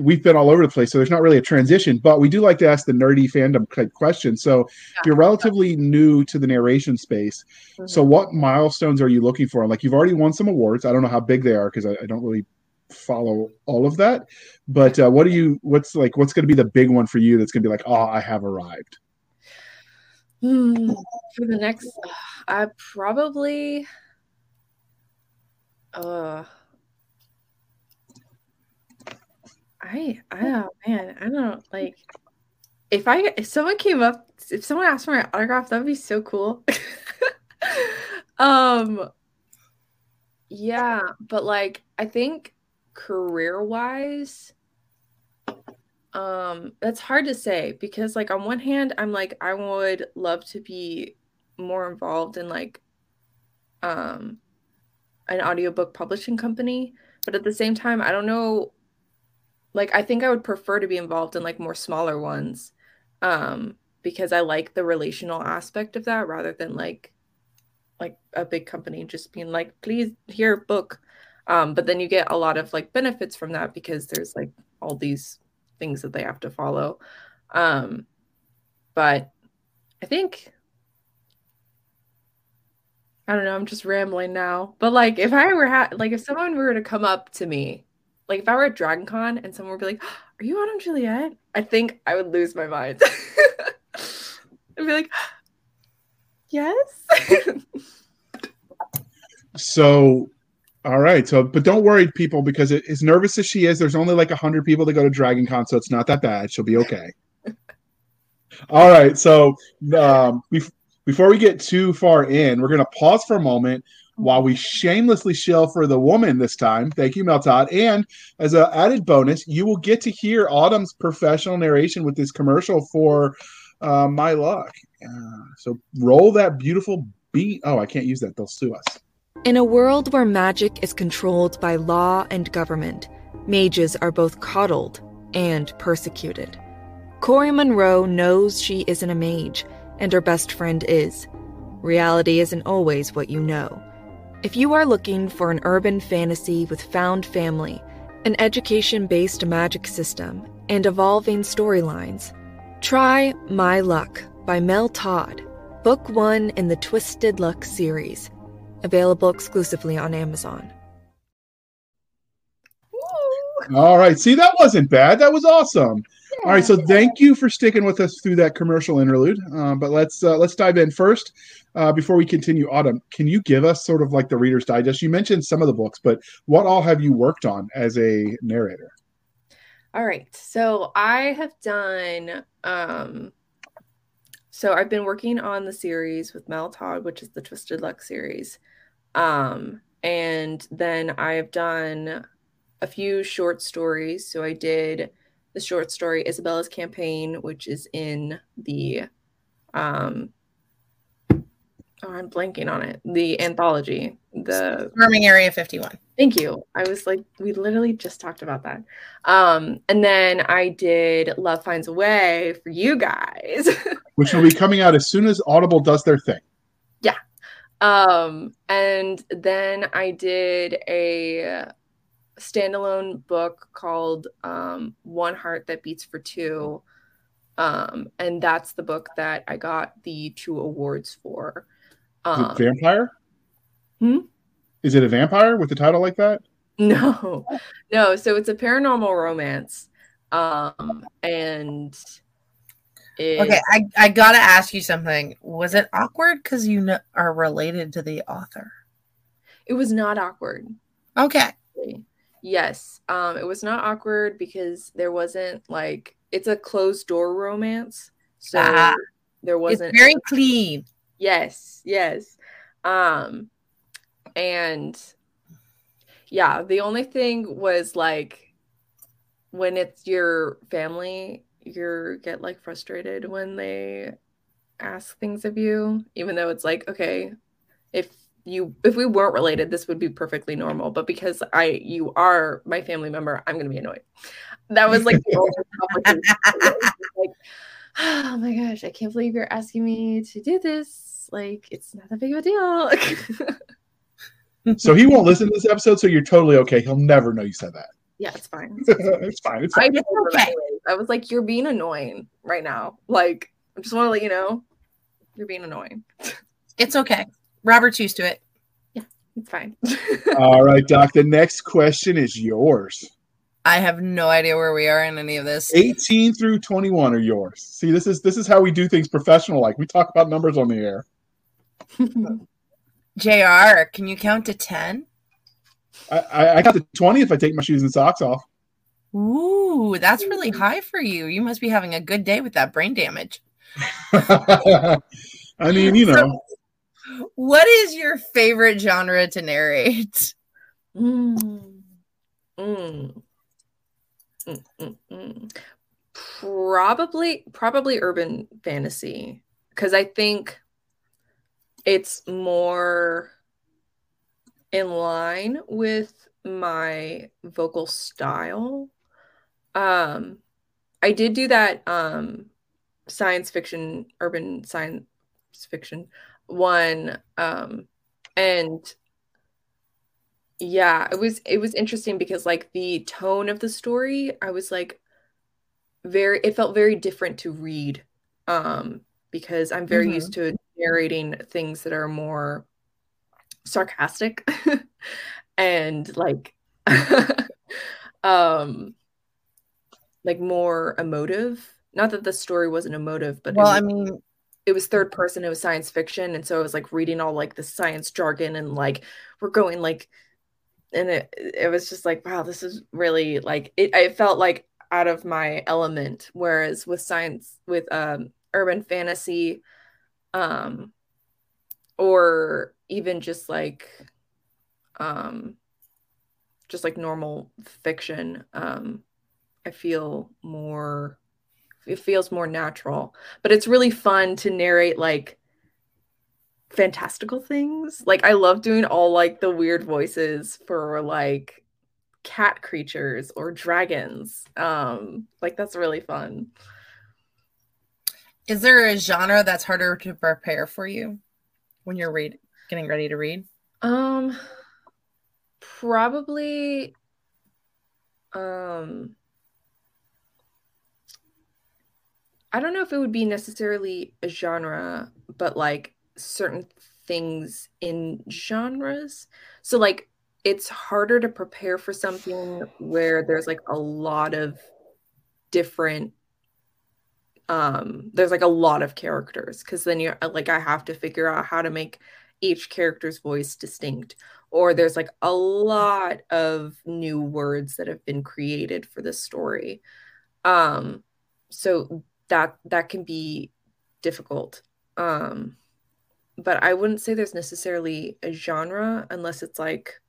we've been all over the place, so there's not really a transition, but we do like to ask the nerdy fandom type question. So yeah. you're relatively new to the narration space. Mm-hmm. So what milestones are you looking for? Like you've already won some awards. I don't know how big they are because I, I, don't really follow all of that. But uh, what do you? What's like? What's going to be the big one for you? That's going to be like, oh, I have arrived. Hmm, for the next, I probably, uh, I I oh man, I don't like if I if someone came up if someone asked for my autograph, that would be so cool. *laughs* um yeah, but like I think career wise, um, that's hard to say because like on one hand, I'm like I would love to be more involved in like um an audiobook publishing company, but at the same time, I don't know like I think I would prefer to be involved in like more smaller ones. Um because I like the relational aspect of that rather than like like a big company just being like please here book um, but then you get a lot of like benefits from that because there's like all these things that they have to follow um, but i think i don't know i'm just rambling now but like if i were ha- like if someone were to come up to me like if i were at dragon con and someone would be like *gasps* are you autumn juliet i think i would lose my mind *laughs* i'd be like *gasps* yes *laughs* so all right. So, but don't worry, people, because it, as nervous as she is, there's only like 100 people that go to Dragon Con, so it's not that bad. She'll be okay. *laughs* All right. So, um, before we get too far in, we're going to pause for a moment while we shamelessly shill for the woman this time. Thank you, Mel Todd. And as an added bonus, you will get to hear Autumn's professional narration with this commercial for uh, My Luck. Uh, so, roll that beautiful beat. Oh, I can't use that. They'll sue us. In a world where magic is controlled by law and government, mages are both coddled and persecuted. Corey Monroe knows she isn't a mage, and her best friend is. Reality isn't always what you know. If you are looking for an urban fantasy with found family, an education based magic system, and evolving storylines, try My Luck by Mel Todd, book one in the Twisted Luck series available exclusively on Amazon. All right. See, that wasn't bad. That was awesome. All right. So thank you for sticking with us through that commercial interlude. Uh, but let's uh, let's dive in first. Uh, before we continue, Autumn, can you give us sort of like the Reader's Digest? You mentioned some of the books, but what all have you worked on as a narrator? All right. So I have done um, so I've been working on the series with Mel Todd, which is the Twisted Luck series. Um, and then I've done a few short stories. So I did the short story Isabella's Campaign, which is in the um oh, I'm blanking on it. The anthology. The Storming Area 51. Thank you. I was like, we literally just talked about that. Um, and then I did Love Finds a Way for you guys. *laughs* Which will be coming out as soon as Audible does their thing. Yeah. Um, and then I did a standalone book called um, One Heart That Beats for Two. Um, and that's the book that I got the two awards for. Um, vampire? Hmm? Is it a vampire with a title like that? No, no. So it's a paranormal romance. Um, and it... okay, I, I gotta ask you something. Was it awkward because you know, are related to the author? It was not awkward. Okay. Yes. Um, it was not awkward because there wasn't like it's a closed door romance. So ah, there wasn't it's very clean. Yes, yes. Um and yeah, the only thing was like when it's your family, you get like frustrated when they ask things of you, even though it's like, okay, if you if we weren't related, this would be perfectly normal. But because I you are my family member, I'm gonna be annoyed. That was like the *laughs* only like, oh my gosh, I can't believe you're asking me to do this. Like, it's not that big of a deal. *laughs* so he won't listen to this episode, so you're totally okay. He'll never know you said that. Yeah, it's fine. *laughs* it's fine. It's fine. I, okay. I was like, you're being annoying right now. Like, I just want to let you know you're being annoying. It's okay. Robert's used to it. Yeah, it's fine. *laughs* *laughs* All right, Doc. The next question is yours. I have no idea where we are in any of this. 18 through 21 are yours. See, this is this is how we do things professional like. We talk about numbers on the air. *laughs* JR, can you count to 10? I, I, got to 20 if I take my shoes and socks off. Ooh, that's really high for you. You must be having a good day with that brain damage. I mean, you know, So, what is your favorite genre to narrate? Mm. Mm. Mm, mm, mm. Probably, probably urban fantasy because I think it's more in line with my vocal style. Um, I did do that um science fiction, urban science fiction one, um, and yeah, it was it was interesting because like the tone of the story, I was like very it felt very different to read um because I'm very Mhm. used to narrating things that are more sarcastic *laughs* and like *laughs* um like more emotive. Not that the story wasn't emotive, but Well, was I mean, it was third person it was science fiction and so i was like reading all like the science jargon and like we're going like and it it was just like wow this is really like it i felt like out of my element whereas with science with um urban fantasy um or even just like um just like normal fiction um i feel more it feels more natural. But it's really fun to narrate like fantastical things. Like i love doing all like the weird voices for like cat creatures or dragons. Um like that's really fun. Is there a genre that's harder to prepare for you when you're read getting ready to read? um probably um I don't know if it would be necessarily a genre, but like certain things in genres. So like it's harder to prepare for something where there's like a lot of different um there's like a lot of characters because then you're like I have to figure out how to make each character's voice distinct or there's like a lot of new words that have been created for this story. Um so that that can be difficult. Um but I wouldn't say there's necessarily a genre unless it's like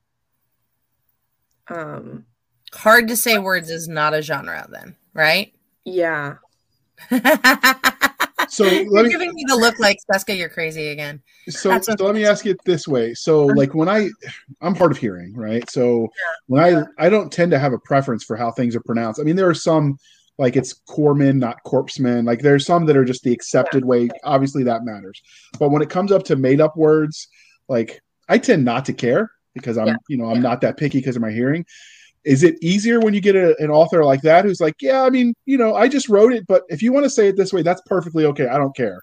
um Hard to say words is not a genre, then, right? yeah. *laughs* so You're me giving me the look like Cisca, you're crazy again. so, That's so let me ask it this way so Uh-huh. like when i i'm hard of hearing right so when i i don't tend to have a preference for how things are pronounced i mean there are some like it's corpsman not corpsman like there's some that are just the accepted way. Obviously that matters. But when it comes up to made up words like i tend not to care because i'm Yeah. you know i'm Yeah. not that picky because of my hearing. Is it easier when you get a, an author like that who's like yeah i mean you know i just wrote it but if you want to say it this way that's perfectly okay. I don't care.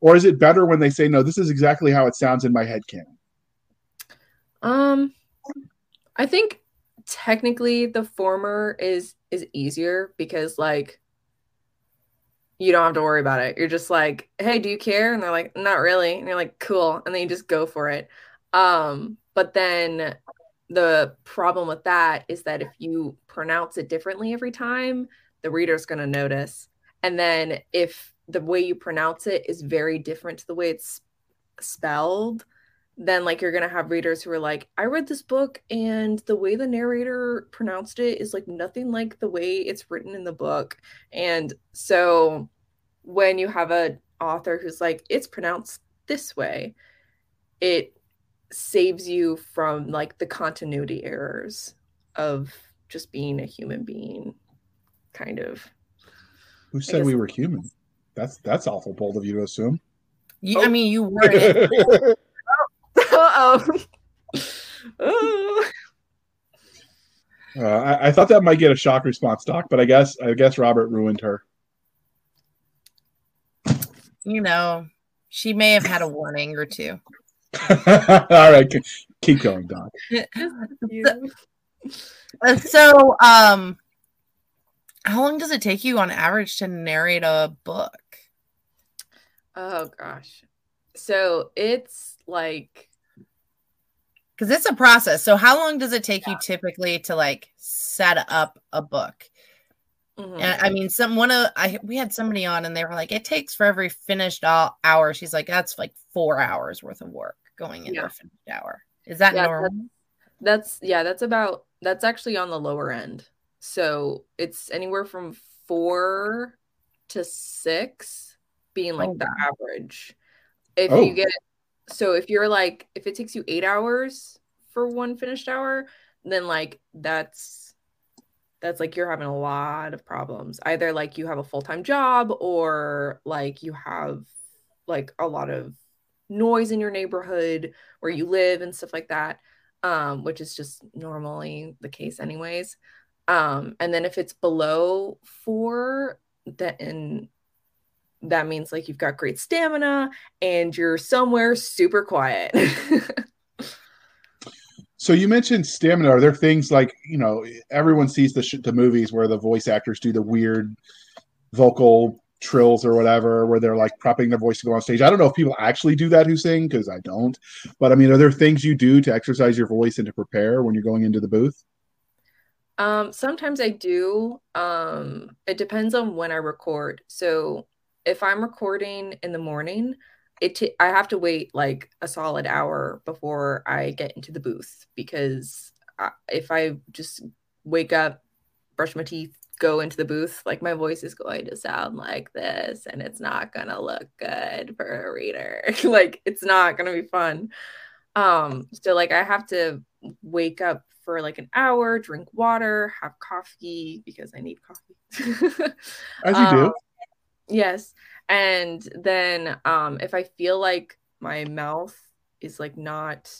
Or is it better when they say no this is exactly how it sounds in my head canon? Um I think technically the former is is easier because like you don't have to worry about it. You're just like, "Hey, do you care?" and they're like, "Not really." And you're like, "Cool." And then you just go for it. Um but then the problem with that is that if you pronounce it differently every time, the reader's going to notice. And then if the way you pronounce it is very different to the way it's spelled, then like you're gonna have readers who are like, I read this book and the way the narrator pronounced it is like nothing like the way it's written in the book. And so when you have a author who's like, it's pronounced this way, it saves you from like the continuity errors of just being a human being, kind of. who said we were human that's that's awful bold of you to assume You, Oh. I mean, you were. *laughs* it. Uh-oh. Oh. Uh, I, I thought that might get a shock response, Doc, but I guess I guess Robert ruined her. You know, she may have had a warning or two. *laughs* All right, keep- keep going, Doc. You. *laughs* Uh, So, um, how long does it take you on average to narrate a book? Oh gosh. So it's like because it's a process. So how long does it take you typically to like set up a book? Mhm. And I mean, some one of I we had somebody on and they were like, it takes for every finished all hour. She's like, that's like four hours worth of work going into Yeah. a finished hour. Is that Yeah, normal? That's yeah, that's about that's actually on the lower end. So it's anywhere from four to six being like Oh, the wow. average. If Oh. you get so if you're like if it takes you eight hours for one finished hour, then like that's that's like you're having a lot of problems. Either like you have a full-time job or like you have like a lot of noise in your neighborhood where you live and stuff like that um, which is just normally the case anyways. Um, and then if it's below four, then that means like you've got great stamina and you're somewhere super quiet. *laughs* So you mentioned stamina. Are there things like you know everyone sees the sh- the movies where the voice actors do the weird vocal trills or whatever, where they're like prepping their voice to go on stage. I don't know if people actually do that who sing because I don't. But I mean, are there things you do to exercise your voice and to prepare when you're going into the booth? Um, sometimes I do. Um, it depends on when I record. So if I'm recording in the morning, it t- I have to wait like a solid hour before I get into the booth because I, if I just wake up, brush my teeth, go into the booth, like my voice is going to sound like this, and it's not gonna look good for a reader. *laughs* like it's not gonna be fun. Um, so like I have to wake up for like an hour, drink water, have coffee because I need coffee. *laughs* As you do. Yes. And then um if I feel like my mouth is like not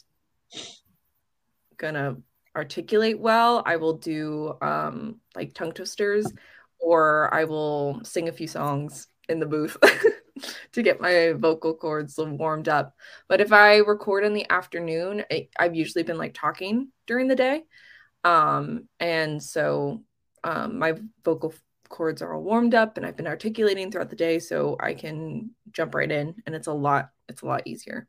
gonna articulate well, I will do um like tongue twisters or I will sing a few songs in the booth *laughs* to get my vocal cords warmed up. But if I record in the afternoon, I, I've usually been like talking during the day. Um and so um my vocal cords are all warmed up and I've been articulating throughout the day so I can jump right in and it's a lot it's a lot easier.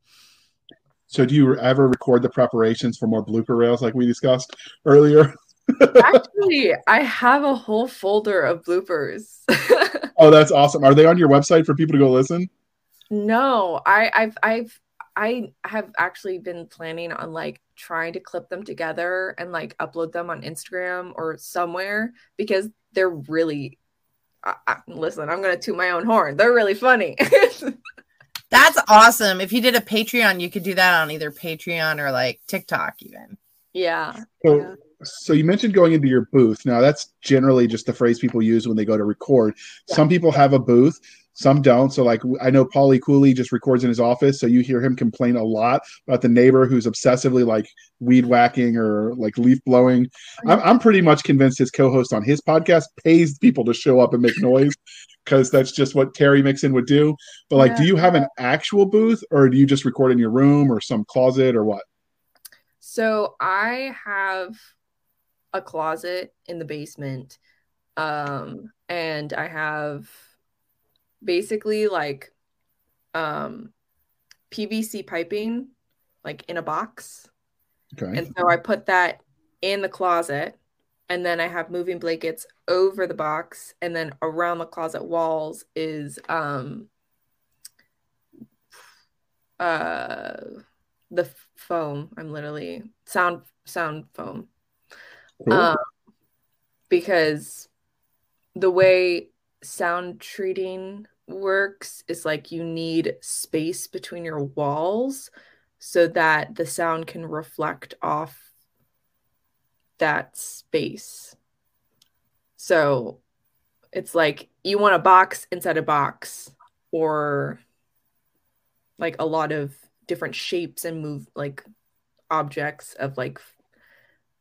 So do you ever record the preparations for more blooper rails like we discussed earlier? *laughs* Actually, I have a whole folder of bloopers. *laughs* Oh, that's awesome. Are they on your website for people to go listen? no, I I've I've I have actually been planning on like trying to clip them together and like upload them on Instagram or somewhere because they're really I, I, listen, I'm gonna toot my own horn. They're really funny. *laughs* That's awesome. If you did a Patreon, you could do that on either Patreon or like TikTok, even. yeah. So, Yeah. so you mentioned going into your booth. Now that's generally just the phrase people use when they go to record. Yeah. Some people have a booth, some don't. So like I know Paulie Cooley just records in his office, so you hear him complain a lot about the neighbor who's obsessively like weed whacking or like leaf blowing. I'm, I'm pretty much convinced his co-host on his podcast pays people to show up and make noise because that's just what Terry Mixon would do. But like, do you have an actual booth or do you just record in your room or some closet or what? So I have a closet in the basement. Um and I have basically like um PVC piping like in a box. Okay. And so I put that in the closet and then I have moving blankets over the box and then around the closet walls is um uh the foam. I'm literally sound sound foam. Cool. Um, because the way sound treating works is like you need space between your walls so that the sound can reflect off that space. So it's like you want a box inside a box or like a lot of different shapes and move like objects of like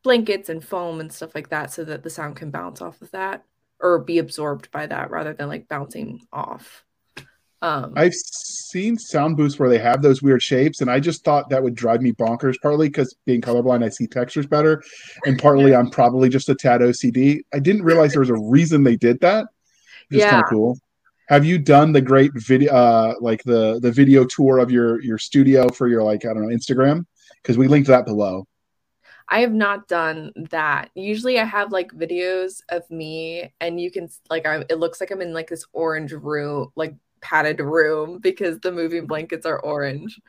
blankets and foam and stuff like that so that the sound can bounce off of that or be absorbed by that rather than like bouncing off. Um I've seen sound booths where they have those weird shapes, and I just thought that would drive me bonkers. Partly because being colorblind, I see textures better, and partly I'm probably just a tad OCD. I didn't realize there was a reason they did that. It's kind Yeah. of cool. have you done the great video, uh, like the the video tour of your your studio for your like I don't know Instagram? Because we linked that below. I have not done that. Usually I have like videos of me and you can like I it looks like I'm in like this orange room, like padded room because the moving blankets are orange.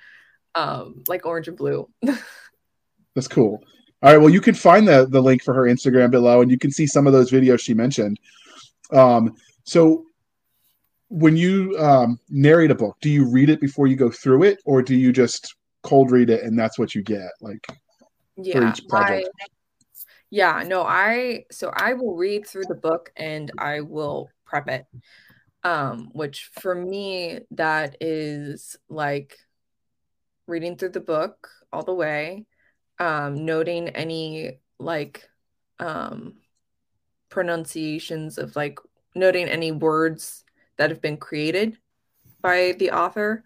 Um like orange and blue. *laughs* That's cool. All right, well you can find the the link for her Instagram below and you can see some of those videos she mentioned. Um so when you um, narrate a book, do you read it before you go through it, or do you just cold read it and that's what you get? Like, yeah, I, yeah, no, I so I will read through the book and I will prep it. Um, which for me that is like reading through the book all the way, um, noting any like um pronunciations of like noting any words that have been created by the author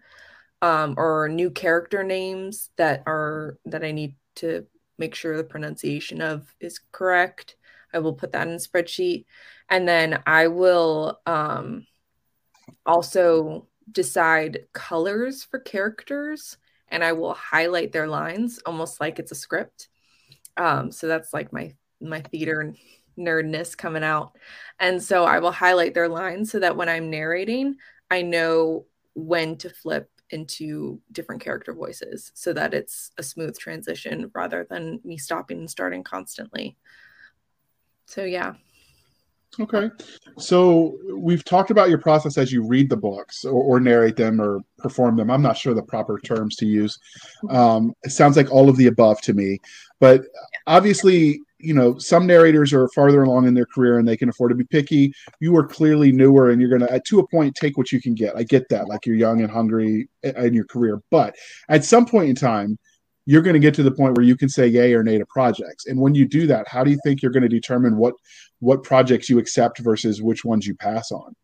um, or new character names that are that I need to make sure the pronunciation of is correct. I will put that in spreadsheet. And then I will um, also decide colors for characters and I will highlight their lines almost like it's a script. Um, so that's like my my theater nerdness coming out. And so I will highlight their lines so that when I'm narrating, I know when to flip into different character voices so that it's a smooth transition rather than me stopping and starting constantly. So, yeah. Okay. So we've talked about your process as you read the books or, or, narrate them or perform them. I'm not sure the proper terms to use. Mm-hmm. Um, it sounds like all of the above to me. But obviously, you know, some narrators are farther along in their career and they can afford to be picky. You are clearly newer and you're going to, at to a point, take what you can get. I get that. Like you're young and hungry in your career. But at some point in time, you're going to get to the point where you can say yay or nay to projects. And when you do that, how do you think you're going to determine what what projects you accept versus which ones you pass on?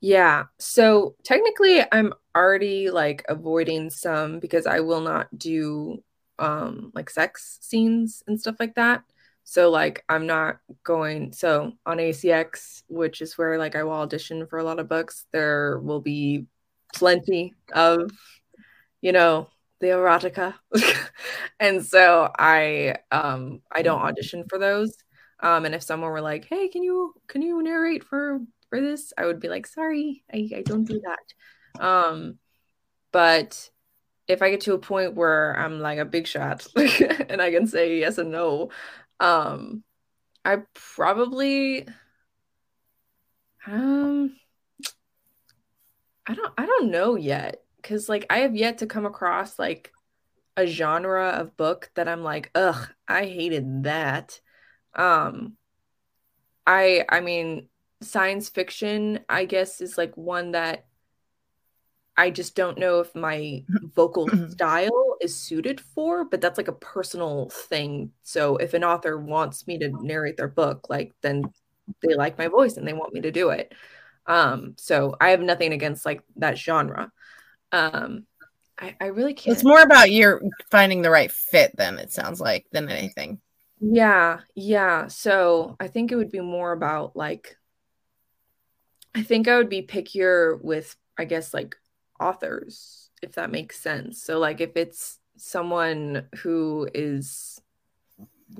Yeah. So technically I'm already like avoiding some because I will not do um like sex scenes and stuff like that. So like I'm not going so on ACX, which is where like I will audition for a lot of books, there will be plenty of you know the erotica. *laughs* and so I um I don't audition for those. Um and if someone were like, "Hey, can you can you narrate for for this?" I would be like, "Sorry, I I don't do that." Um but if I get to a point where I'm like a big shot *laughs* and I can say yes and no, um, I probably um I don't I don't know yet cuz like I have yet to come across like a genre of book that I'm like, "Ugh, I hated that." Um I I mean, science fiction I guess is like one that I just don't know if my *laughs* vocal style is suited for, but that's like a personal thing. So if an author wants me to narrate their book, like then they like my voice and they want me to do it. Um, so I have nothing against like that genre. Um, I, I really can't. It's more about your finding the right fit, then it sounds like, than anything. Yeah, yeah. So I think it would be more about like, I think I would be pickier with, I guess, like authors, if that makes sense. So, like, if it's someone who is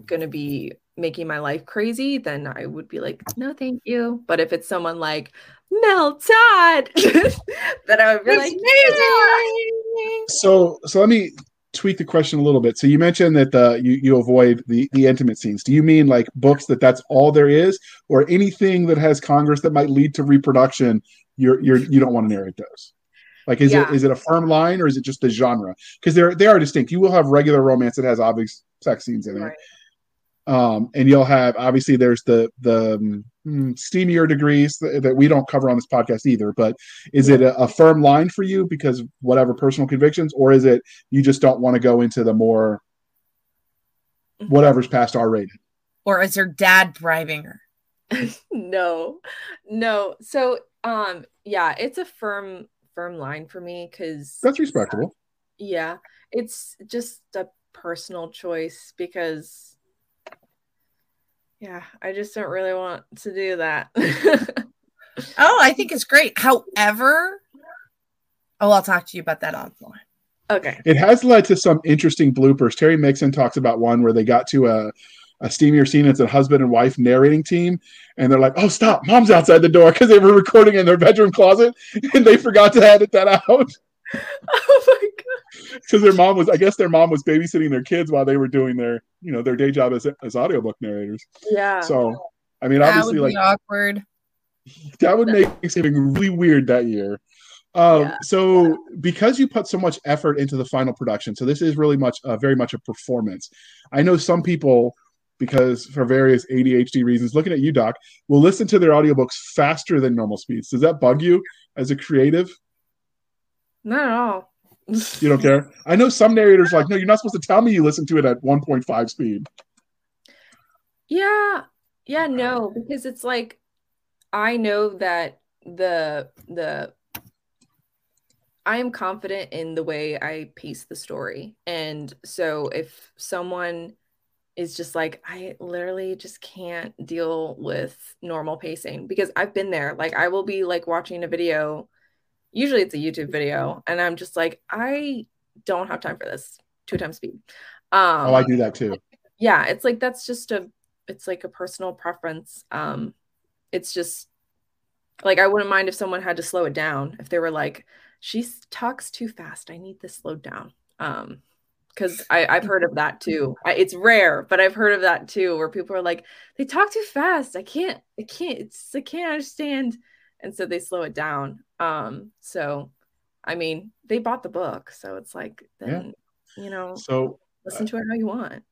going to be making my life crazy, then I would be like, no, thank you. But if it's someone like Mel Todd, *laughs* then I would be like, yeah. so so let me tweak the question a little bit. So you mentioned that the you you avoid the the intimate scenes. Do you mean like books that that's all there is, or anything that has Congress that might lead to reproduction? You're you're you don't want to narrate those. Like, is yeah. it is it a firm line or is it just the genre? Because they're they are distinct. You will have regular romance that has obvious sex scenes in right. it, um, and you'll have obviously there's the the um, steamier degrees that, that, we don't cover on this podcast either. But is yeah. it a, a, firm line for you because whatever personal convictions, or is it you just don't want to go into the more mm-hmm. whatever's past R rated? Or is her dad bribing her? *laughs* no, no. So um, yeah, it's a firm firm line for me because that's respectable. Yeah, it's just a personal choice because yeah, I just don't really want to do that. *laughs* Oh, I think it's great. However, oh, I'll talk to you about that offline. Okay. It has led to some interesting bloopers. Terry Mixon talks about one where they got to a, a steamier scene. It's a husband and wife narrating team, and they're like, "Oh, stop! Mom's outside the door" because they were recording in their bedroom closet, *laughs* and they forgot to edit that out Oh my god. *laughs* because their mom was. I guess their mom was babysitting their kids while they were doing their, you know, their day job as as audiobook narrators. Yeah. So, I mean, That obviously, would like awkward. that would make something really weird that year. Um, Yeah. So, because you put so much effort into the final production, so this is really much, uh, very much a performance. I know some people, because for various ADHD reasons, looking at you, Doc, will listen to their audiobooks faster than normal speeds. Does that bug you as a creative? Not at all. You don't care? I know some narrators are like, no, you're not supposed to tell me you listen to it at 1.5 speed. Yeah. Yeah, no, because it's like I know that the the I am confident in the way I pace the story. And so if someone is just like I literally just can't deal with normal pacing because I've been there. Like I will be like watching a video, usually it's a YouTube video, and I'm just like I don't have time for this. Two times speed. Um Oh, I do that too. yeah it's like that's just a it's like a personal preference um it's just like i wouldn't mind if someone had to slow it down if they were like she talks too fast i need this slowed down um because i've heard of that too I, it's rare but i've heard of that too where people are like they talk too fast i can't i can't it's i can't understand and so they slow it down um so i mean they bought the book so it's like then you know So, listen to it how you want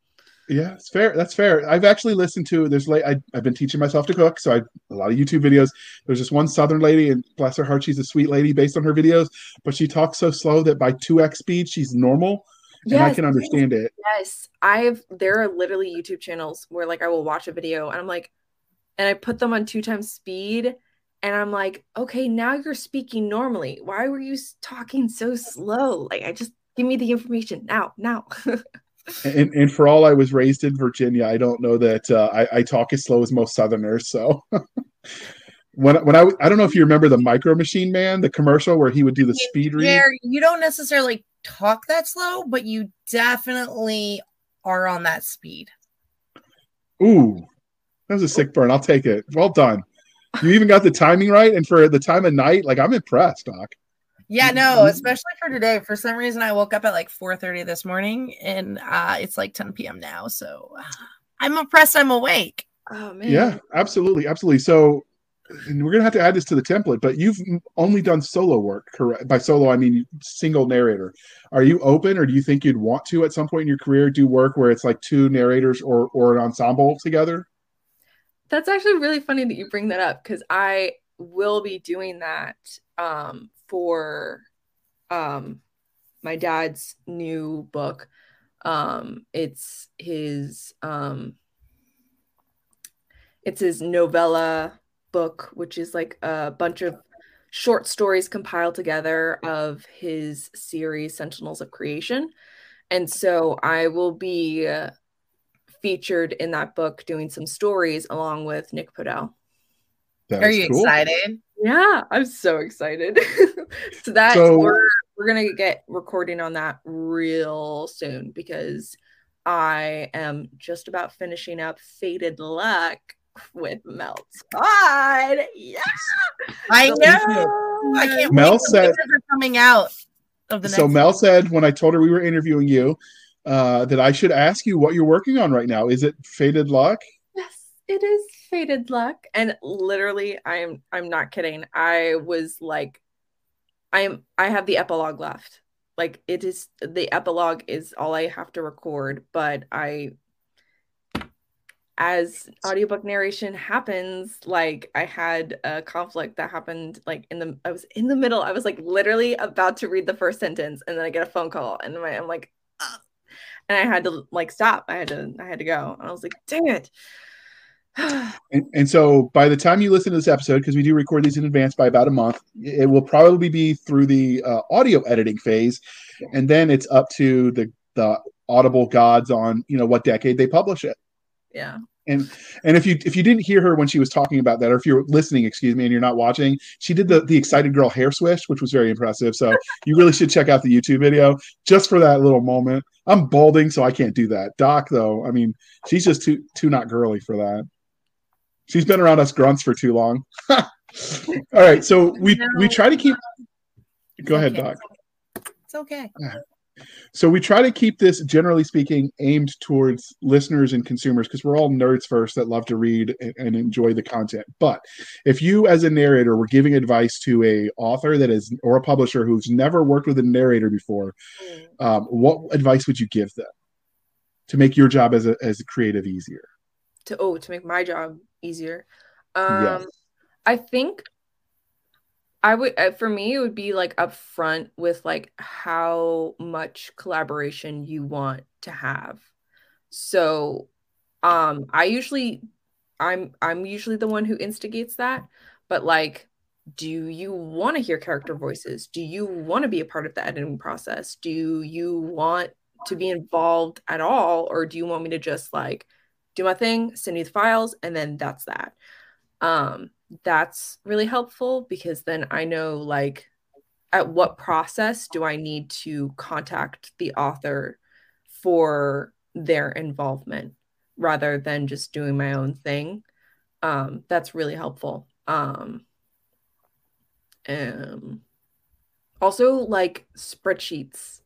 Yeah, it's fair. That's fair. I've actually listened to there's late. I, I've been teaching myself to cook, so I a lot of YouTube videos. There's this one Southern lady, and bless her heart, she's a sweet lady based on her videos, but she talks so slow that by two x speed, she's normal, and I can understand it. Yes, I've there are literally YouTube channels where like I will watch a video and I'm like, and I put them on two times speed, and I'm like, okay, now you're speaking normally. Why were you talking so slow? Like, I just give me the information now, now. And, and for all I was raised in Virginia, I don't know that uh, I, I talk as slow as most Southerners. So *laughs* when when I I don't know if you remember the Micro Machine Man, the commercial where he would do the speed read. Where you don't necessarily talk that slow, but you definitely are on that speed. Ooh, that was a sick burn. I'll take it. Well done. You even got the timing right, and for the time of night, like I'm impressed, Doc. Yeah, no, especially for today. For some reason, I woke up at like 4:30 this morning, and uh, it's like 10 p.m. now. So uh, I'm impressed. I'm awake. oh man. Yeah, absolutely, absolutely. So, and we're gonna have to add this to the template, but you've only done solo work, correct? By solo, I mean single narrator. Are you open, or do you think you'd want to at some point in your career do work where it's like two narrators or or an ensemble together? That's actually really funny that you bring that up because I will be doing that um, for um, my dad's new book. Um, it's his um, it's his novella book, which is like a bunch of short stories compiled together of his series Sentinels of Creation. And so I will be uh, featured in that book doing some stories along with Nick Podehl. That's Are you cool. excited? Yeah, I'm so excited. *laughs* so that So- we're we're gonna get recording on that real soon because I am just about finishing up Faded Luck with Mel Todd. Yeah, I know. I can't Mel wait. said- Said, are coming out of the next. So Mel said when I told her we were interviewing you uh, that I should ask you what you're working on right now. Is it Faded Luck? Yes, it is Faded Luck. And literally, I'm I'm not kidding. I was like, I am I have the epilogue left. Like it is the epilogue is all I have to record, but I as audiobook narration happens, like I had a conflict that happened like in the I was in the middle. I was like literally about to read the first sentence and then I get a phone call and I'm like and I had to like stop. I had to I had to go. And I was like, dang it. *sighs* And, and so by the time you listen to this episode, because we do record these in advance by about a month, it will probably be through the uh, audio editing phase, and then it's up to the the Audible gods on you know what decade they publish it. Yeah. and and if you if you didn't hear her when she was talking about that, or if you're listening, excuse me, and you're not watching, she did the the excited girl hair swish, which was very impressive. So *laughs* you really should check out the YouTube video just for that little moment. I'm balding, so I can't do that. Doc, though, I mean, she's just too too not girly for that. She's been around us grunts for too long. *laughs* All right, so we we try to keep. Go ahead. Doc. It's okay. So we try to keep this, generally speaking, aimed towards listeners and consumers because we're all nerds first that love to read and, and enjoy the content. But if you, as a narrator, were giving advice to a author that is or a publisher who's never worked with a narrator before, um, what advice would you give them to make your job as a as a creative easier? to oh to make my job easier um Yes. i think i would uh, for me it would be like upfront with like how much collaboration you want to have. So um i usually i'm i'm usually the one who instigates that but like do you want to hear character voices? Do you want to be a part of the editing process? Do you want to be involved at all or do you want me to just like do my thing, send you the files, and then that's that. Um, that's really helpful because then I know like at what process do I need to contact the author for their involvement rather than just doing my own thing. Um, that's really helpful. Um, um, also like spreadsheets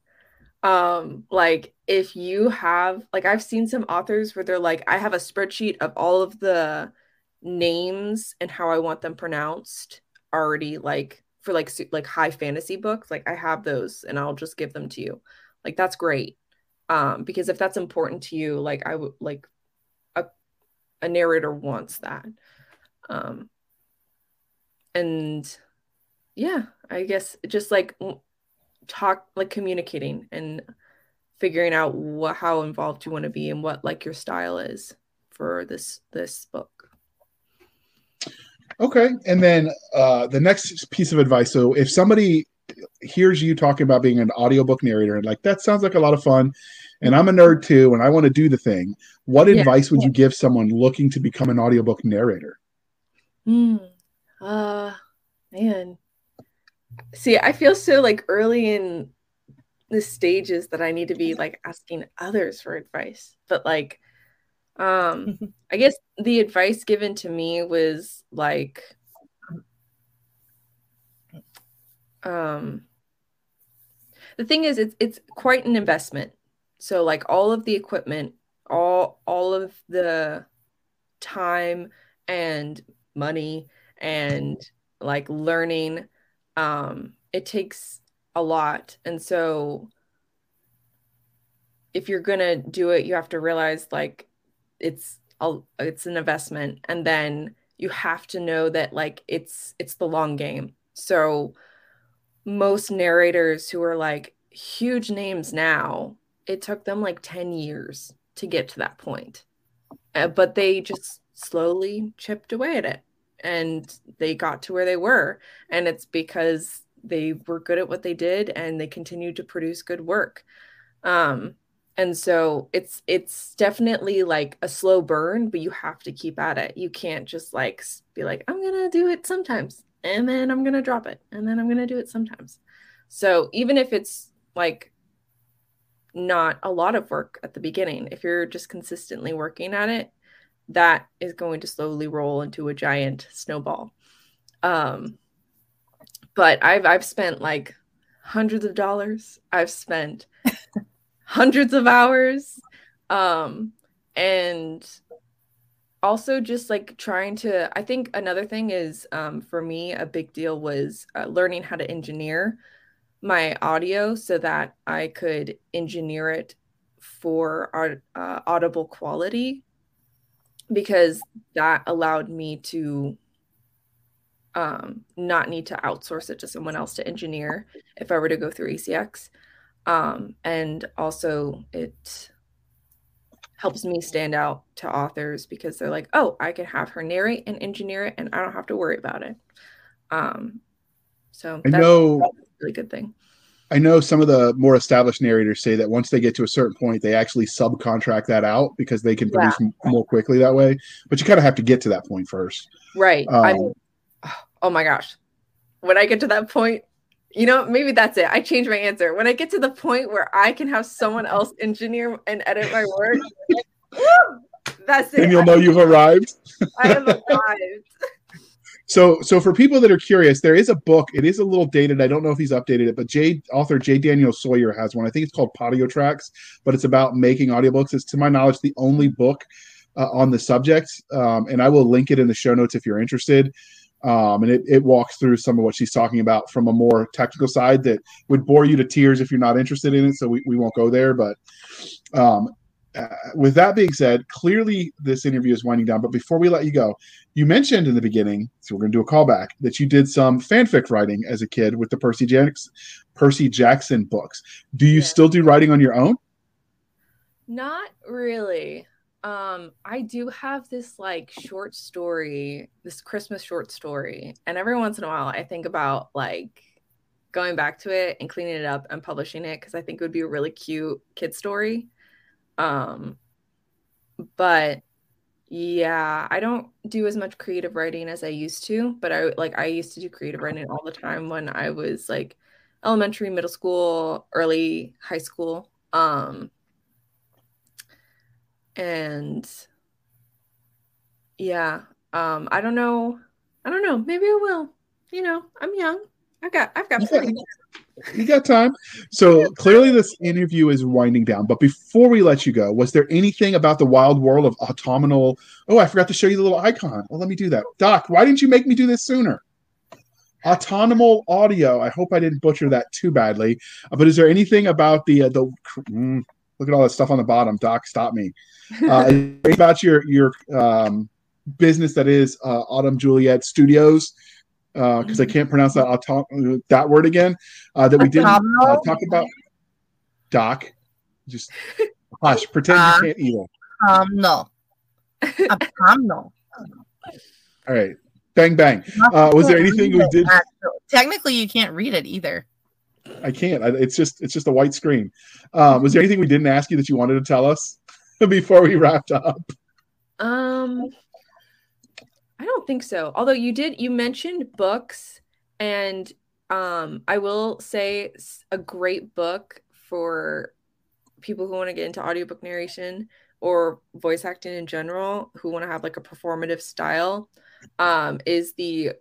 um like if you have like i've seen some authors where they're like i have a spreadsheet of all of the names and how i want them pronounced already like for like like high fantasy books like i have those and i'll just give them to you. Like that's great. Um because if that's important to you like i would like a, a narrator wants that. Um and yeah i guess just like talk like communicating and figuring out what how involved you want to be and what like your style is for this this book Okay, and then uh, the next piece of advice. So if somebody hears you talking about being an audiobook narrator and like that sounds like a lot of fun, and I'm a nerd too, and I want to do the thing, what Yeah. advice would you give someone looking to become an audiobook narrator? Hmm. uh man see i feel so like early in the stages that i need to be like asking others for advice but like um *laughs* i guess the advice given to me was like um the thing is it's it's quite an investment. So like all of the equipment all all of the time and money and like learning um it takes a lot. And so if you're gonna do it you have to realize like it's a, it's an investment and then you have to know that like it's it's the long game. So most narrators who are like huge names now it took them like 10 years to get to that point. Uh, but they just slowly chipped away at it and they got to where they were. And it's because they were good at what they did and they continued to produce good work. Um and so it's it's definitely like a slow burn but you have to keep at it. You can't just like be like i'm gonna do it sometimes and then i'm gonna drop it and then i'm gonna do it sometimes. So even if it's like not a lot of work at the beginning if you're just consistently working at it that is going to slowly roll into a giant snowball. Um but i've i've spent like hundreds of dollars. I've spent hundreds of hours um and also just like trying to i think another thing is um for me a big deal was uh, learning how to engineer my audio so that i could engineer it for uh, audible quality because that allowed me to um, not need to outsource it to someone else to engineer if I were to go through ACX. Um, and also, it helps me stand out to authors because they're like, oh, I can have her narrate and engineer it, and I don't have to worry about it. Um, so I that's know a really good thing. I know some of the more established narrators say that once they get to a certain point, they actually subcontract that out because they can produce yeah. more quickly that way. But you kind of have to get to that point first. Right. Um, oh my gosh. When I get to that point, you know, maybe that's it. I change my answer. When I get to the point where I can have someone else engineer and edit my work, that's it. And you'll know you've arrived. I have arrived. *laughs* *laughs* So, so for people that are curious, there is a book. It is a little dated. I don't know if he's updated it, but Jay author J. Daniel Sawyer has one. I think it's called Podio Tracks, but it's about making audiobooks. It's to my knowledge the only book uh, on the subject, um, and I will link it in the show notes if you're interested. Um, and it, it walks through some of what she's talking about from a more technical side that would bore you to tears if you're not interested in it. So we, we won't go there. But um, uh, with that being said, clearly this interview is winding down. But before we let you go, you mentioned in the beginning, so we're going to do a callback, that you did some fanfic writing as a kid with the Percy Jackson, Percy Jackson books. Do you yeah. still do writing on your own? Not really. Um, I do have this like short story, this Christmas short story, and every once in a while I think about like going back to it and cleaning it up and publishing it because I think it would be a really cute kid story. Um, but yeah, I don't do as much creative writing as I used to, but I like I used to do creative writing all the time when I was like elementary, middle school, early high school. Um, and yeah um i don't know i don't know maybe i will you know i'm young i got i've got plenty you got time? So clearly this interview is winding down but before we let you go was there anything about the wild world of autumnal oh i forgot to show you the little icon. Well let me do that. Doc why didn't you make me do this sooner? Autonomous audio. I hope i didn't butcher that too badly. Uh, but is there anything about the uh, the mm, look at all that stuff on the bottom doc stop me *laughs* uh, about your your um, business that is uh, Autumn Juliet Studios because uh, I can't pronounce that autom- that word again uh, that we didn't uh, talk about. Doc, just hush, pretend you uh, can't either. Um, no, autumnal. All right, bang bang. Uh, was there anything we did? Technically, you can't read it either. I can't. I, it's just it's just a white screen. Um, was there anything we didn't ask you that you wanted to tell us? *laughs* before we wrapped up? Um, I don't think so. Although you did, you mentioned books, and um, I will say a great book for people who want to get into audiobook narration or voice acting in general, who want to have like a performative style, um, is the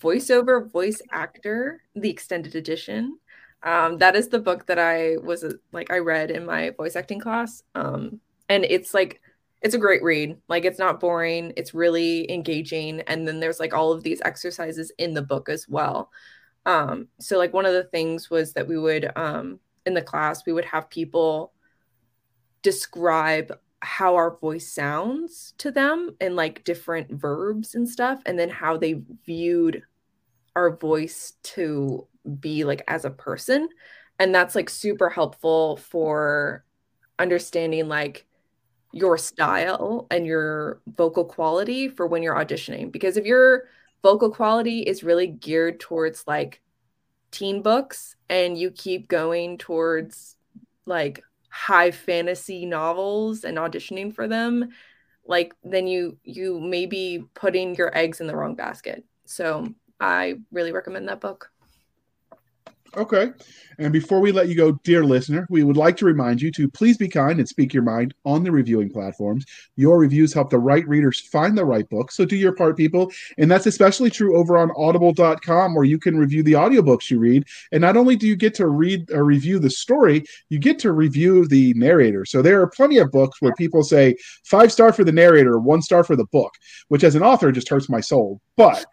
voiceover voice actor, the extended edition. Um, that is the book that I was like I read in my voice acting class. Um, and it's like it's a great read. Like it's not boring. It's really engaging. And then there's like all of these exercises in the book as well. Um so like one of the things was that we would um in the class we would have people describe how our voice sounds to them and like different verbs and stuff and then how they viewed our voice to be like as a person and that's like super helpful for understanding like your style and your vocal quality for when you're auditioning. Because if your vocal quality is really geared towards like teen books and you keep going towards like high fantasy novels and auditioning for them, like then you you may be putting your eggs in the wrong basket. So I really recommend that book. Okay. And before we let you go, dear listener, we would like to remind you to please be kind and speak your mind on the reviewing platforms. Your reviews help the right readers find the right book. So do your part, people. And that's especially true over on audible.com, where you can review the audiobooks you read. And not only do you get to read or review the story, you get to review the narrator. So there are plenty of books where people say five star for the narrator, one star for the book, which as an author just hurts my soul. But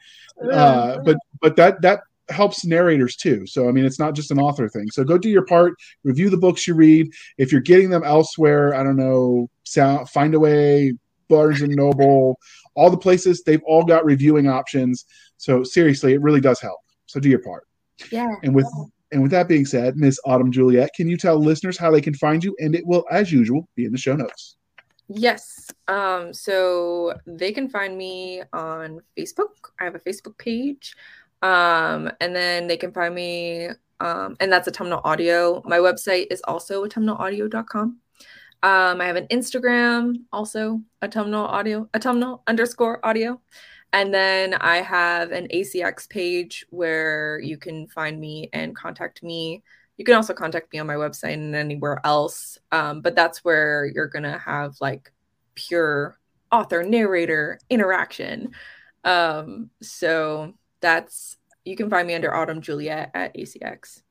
uh, but but that that helps narrators too. So I mean, it's not just an author thing. So go do your part. Review the books you read. If you're getting them elsewhere, I don't know, sound, Findaway, Barnes and Noble, all the places they've all got reviewing options. So seriously, it really does help. So do your part. Yeah. And with and with that being said, Miss Autumn Juliet, can you tell listeners how they can find you? And it will, as usual, be in the show notes. Yes. Um, so they can find me on Facebook. I have a Facebook page. Um, and then they can find me Um, and that's autumnal audio. My website is also autumnalaudio.com. Um, I have an Instagram, also autumnal audio, autumnal underscore audio. And then I have an ACX page where you can find me and contact me. You can also contact me on my website and anywhere else. Um, but that's where you're going to have like pure author narrator interaction. Um, so that's, you can find me under Autumn Juliet at ACX.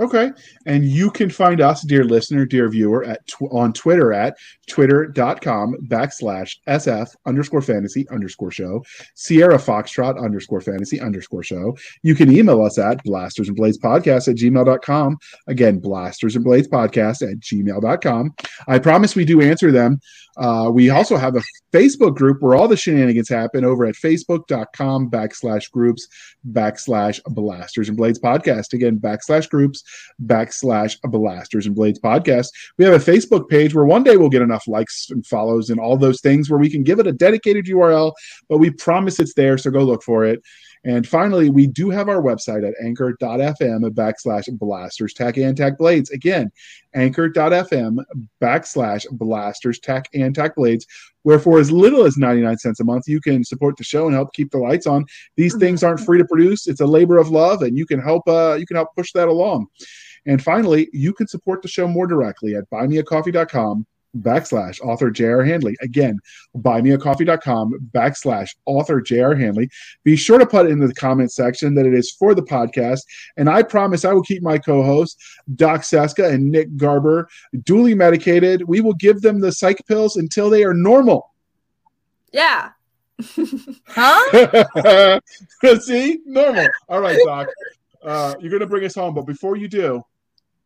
Okay. And you can find us, dear listener, dear viewer, at tw- on Twitter at twitter.com backslash SF underscore fantasy underscore show, Sierra Foxtrot underscore fantasy underscore show. You can email us at blasters and blades podcast at gmail.com. Again, blasters and blades podcast at gmail.com. I promise we do answer them. Uh, we also have a Facebook group where all the shenanigans happen over at facebook.com backslash groups backslash blasters and blades podcast. Again, backslash groups backslash blasters and blades podcast. We have a Facebook page where one day we'll get enough likes and follows and all those things where we can give it a dedicated URL, but we promise it's there. So go look for it. And finally, we do have our website at anchor.fm backslash blasters tack and tack blades. Again, anchor.fm backslash blasters tack and tack blades, where for as little as 99 cents a month, you can support the show and help keep the lights on. These things aren't free to produce. It's a labor of love, and you can help uh, you can help push that along. And finally, you can support the show more directly at buymeacoffee.com backslash author J.R. Handley. Again, buymeacoffee.com backslash author J.R. Handley. Be sure to put in the comment section that it is for the podcast. And I promise I will keep my co hosts, Doc Cisca and Nick Garber, duly medicated. We will give them the psych pills until they are normal. Yeah. *laughs* *laughs* Huh? *laughs* See? Normal. All right, Doc. Uh, you're going to bring us home. But before you do,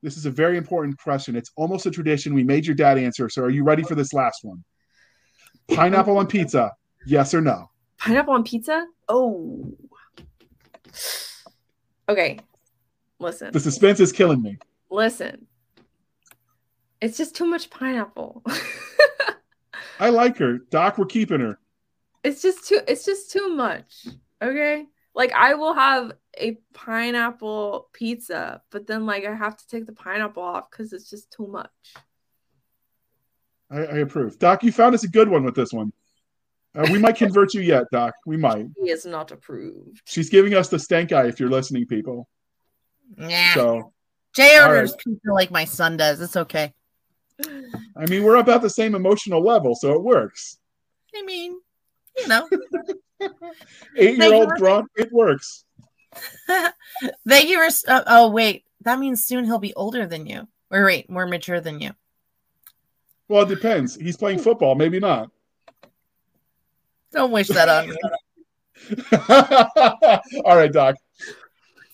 this is a very important question. It's almost a tradition. We made your dad answer. So are you ready for this last one? Pineapple on pizza, yes or no? Pineapple on pizza? Oh. Okay. Listen. The suspense is killing me. Listen. It's just too much pineapple. *laughs* I like her. Doc, we're keeping her. it's just too it's just too much. Okay? Like I will have a pineapple pizza, but then like I have to take the pineapple off cuz it's just too much. I, I approve. Doc, you found us a good one with this one. Uh, we might convert you yet, Doc. We might. He is not approved. She's giving us the stank eye if you're listening, people. Yeah. So, Jay orders right. pizza like my son does. It's okay. I mean, we're about the same emotional level, so it works. I mean, you know. *laughs* Eight year old Thank it works. *laughs* Thank you for. Uh, oh wait, that means soon he'll be older than you. Or wait, more mature than you. Well, it depends. He's playing football, maybe not. Don't wish that on me. *laughs* All right, Doc.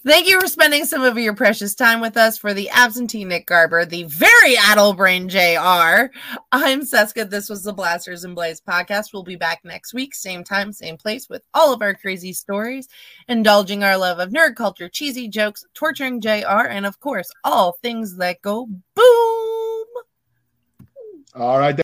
Thank you for spending some of your precious time with us for the absentee Nick Garber, the very addle brain JR. I'm Cisca. This was the Blasters and Blades podcast. We'll be back next week, same time, same place, with all of our crazy stories, indulging our love of nerd culture, cheesy jokes, torturing JR, and of course, all things that go boom. All right.